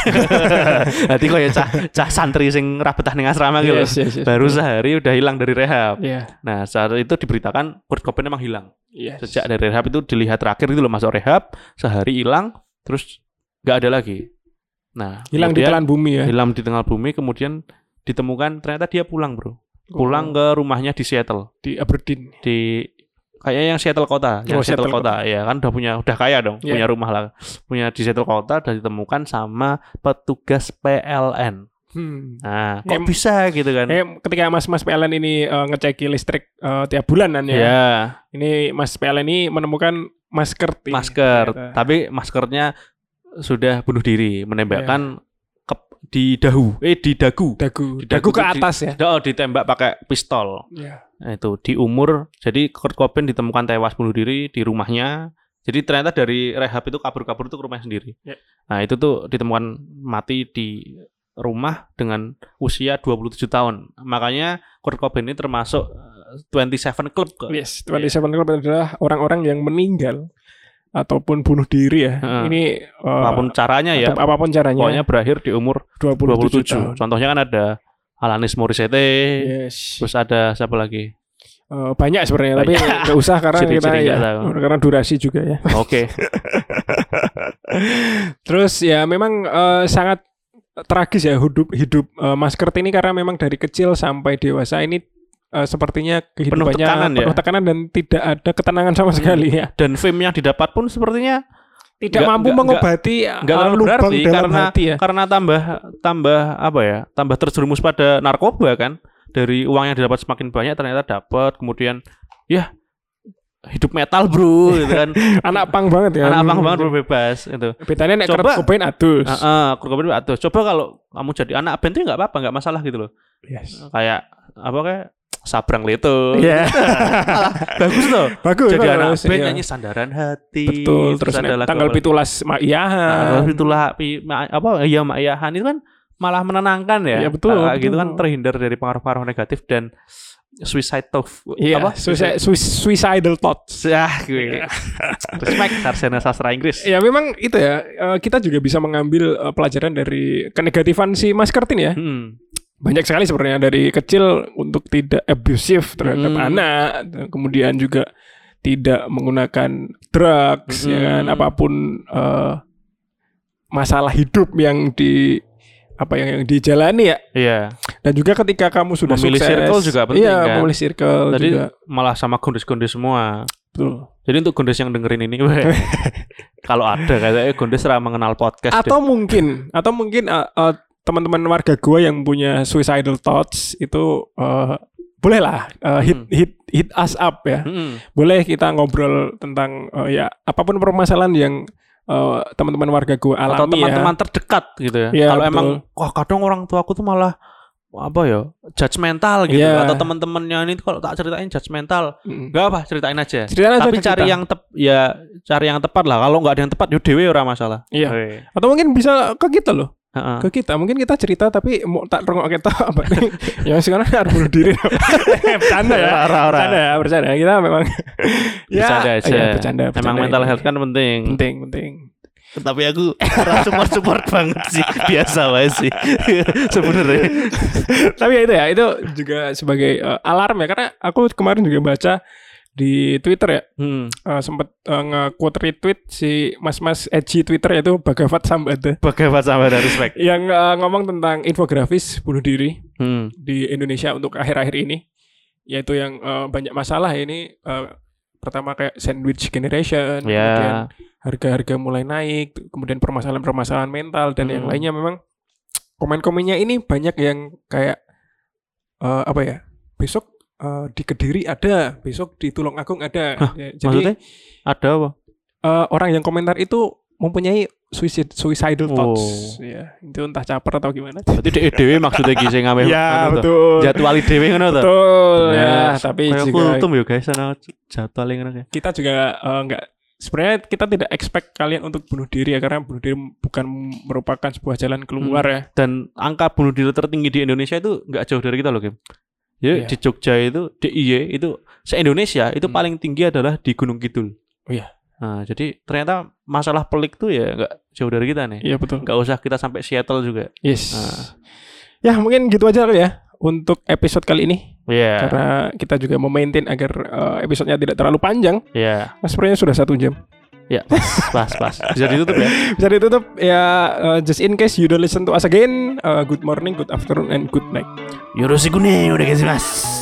nanti kok ya cah cah santri sing rabetah ning asrama gitu Yes, yes, yes. baru sehari udah hilang dari rehab Iya. nah saat itu diberitakan Kurt Cobain emang hilang Yes. sejak dari rehab itu dilihat terakhir itu loh masuk rehab sehari hilang terus nggak ada lagi nah hilang di telan bumi ya. hilang di tengah bumi kemudian ditemukan ternyata dia pulang bro pulang ke rumahnya di Seattle di Aberdeen. di kayaknya yang Seattle kota yang Oh, Seattle, Seattle kota ya kan udah punya udah kaya dong Iya. punya rumah lah punya di Seattle kota dan ditemukan sama petugas PLN Hmm. nah kok Em- bisa gitu kan Eh, ketika Mas-mas PLN ini eh, ngeceki listrik eh, tiap bulanan ya. ya Ini Mas PLN ini menemukan masker. masker tapi maskernya sudah bunuh diri menembakkan Iya. Di dahu eh di dagu dagu, Di dagu dagu ke tuh di- atas ya. oh ditembak pakai pistol Iya. Nah, itu di umur jadi Kurt Cobain ditemukan tewas bunuh diri di rumahnya. Jadi ternyata dari rehab itu kabur-kabur tuh ke rumahnya sendiri. Ya. Nah, itu tuh ditemukan mati di rumah dengan usia 27 tahun. Makanya Kurt Cobain ini termasuk eh, 27 Club ke. Yes, 27 Club adalah orang-orang yang meninggal ataupun bunuh diri ya. Heeh. Ini eh, Apa pun caranya ya. apa pun caranya. Pokoknya berakhir di umur 27, 27. tahun. Contohnya kan ada Alanis Morissette, Yes. terus ada siapa lagi? Eh, banyak sebenarnya tapi Banyak. nggak usah karena kita Ciri-ciri ya karena durasi juga ya. Oke. Terus ya memang eh, sangat tragis ya hidup hidup eh, Mas Kurt ini karena memang dari kecil sampai dewasa ini eh, sepertinya kehidupannya tekanan ya? penuh tekanan dan tidak ada ketenangan sama sekali ya. Dan fame yang didapat pun sepertinya Tidak Nggak- mampu nggak- mengobati nggak eh, terlalu lubang berarti dalam karena- hati ya. karena tambah tambah apa ya tambah terjerumus pada narkoba kan dari uang yang didapat semakin banyak ternyata dapat kemudian ya hidup metal bro gitu kan Anak pang banget ya. anak abang banget bro bebas itu Bedanya nek Coba- Kurt Cobain adus. Heeh, Kurt Cobain aduh coba kalau kamu jadi anak band itu nggak apa-apa nggak masalah gitu loh Yes. kayak apa kayak sabrang leto Iya. Malah bagus loh Bagus. jadi anak bagus, band iya. nyanyi sandaran hati Betul. Terus ada lagu tanggal pitulas Mak Iyahan. Nah, itulah pi- ma- apa iya Mak Yahan itu kan malah menenangkan ya. Iya, betul, gitu betul. kan terhindar dari pengaruh-pengaruh negatif dan suicide thought. Iya, apa? suicide- sui- suicidal thoughts. Ah, gue. Respect sarjana sastra Inggris. Ya memang itu ya eh, kita juga bisa mengambil eh, pelajaran dari kenegatifan si Mas Kurt ini ya. Hmm. Banyak sekali sebenarnya dari kecil untuk tidak abusif terhadap Hmm. anak, kemudian juga tidak menggunakan drugs ya kan Hmm. apa pun eh, masalah hidup yang di apa yang, yang dijalani ya. Iya. Dan juga ketika kamu sudah Memilih sukses, circle juga penting, Iya, kan? memilih circle Tadi juga. malah sama gondes-gondes semua. Betul. Jadi untuk gondes yang dengerin ini, kalau ada kayaknya gondes ramah mengenal podcast. deh. atau mungkin atau mungkin uh, uh, teman-teman warga gua yang punya suicidal thoughts itu uh, bolehlah uh, hit Hmm. hit hit us up ya Hmm. boleh kita ngobrol tentang uh, ya apa pun permasalahan yang uh, teman-teman warga gua alami atau teman-teman ya terdekat gitu ya. Iya, Kalau emang wah kadang orang tua aku tuh malah apa ya judgmental gitu Iya. atau teman-temannya ini kalau tak ceritain judgmental Mm. apa ceritain aja Ceritain aja tapi ke cari kita. yang tep ya cari yang tepat lah kalau nggak ada yang tepat yo dewe ora masalah Iya. Atau mungkin bisa ke kita loh Heeh. ke kita. Mungkin kita cerita tapi mau tak rongok kita apa nih? ya sekarang harus bunuh diri. bercanda ya. Ora, ora. Bercanda ya, bercanda. Kita memang Bercanda aja. iya, bercanda, Emang bercanda mental health kan penting. penting, penting. Tapi aku ora support-support banget sih. Biasa wae sih. Sebenarnya. tapi ya itu ya, itu juga sebagai eh, alarm ya karena aku kemarin juga baca di Twitter ya Hmm. eh, sempat eh, nge-quote retweet si mas-mas edgy Twitter yaitu Bhagavat Sambada Bagaimana sama dari respect. yang eh, ngomong tentang infografis bunuh diri Hmm. di Indonesia untuk akhir-akhir ini yaitu yang eh, banyak masalah ini eh, pertama kayak sandwich generation kemudian Ya. harga-harga mulai naik kemudian permasalahan-permasalahan mental dan yang Hmm. lainnya memang komen-komennya ini banyak yang kayak eh, apa ya besok eh, di Kediri ada besok di Tulungagung ada Hah, Ya, jadi Maksudnya ada apa? eh, orang yang komentar itu mempunyai suicide suicidal Oh. thoughts ya itu entah caper atau gimana Berarti dhek dhewe maksudnya ki sing ya betul Jadwali dhewe ngono to. betul ya Ya, tapi juga kultum ya guys ana jadwal ngono kayak. kita juga eh, nggak sebenarnya kita tidak expect kalian untuk bunuh diri ya karena bunuh diri bukan merupakan sebuah jalan keluar Hmm. ya Dan angka bunuh diri tertinggi di Indonesia itu nggak jauh dari kita loh, Kim. Ya, Iya. di Jogja itu, DIY itu se-Indonesia itu Hmm. paling tinggi adalah di Gunung Kidul. Oh iya. Nah, jadi ternyata masalah pelik tuh ya nggak jauh dari kita nih. iya betul Nggak usah kita sampai Seattle juga. yes Nah. ya mungkin gitu aja kali ya untuk episode kali ini Iya. karena kita juga memaintain agar eh, episodenya tidak terlalu panjang Iya. Mas sebenarnya sudah satu jam Ya, pas, pas, pas. Bisa ditutup ya. bisa ditutup ya eh, just in case you don't listen to us again eh, good morning good afternoon and good night Yoroshiku ne, udah guys, mas.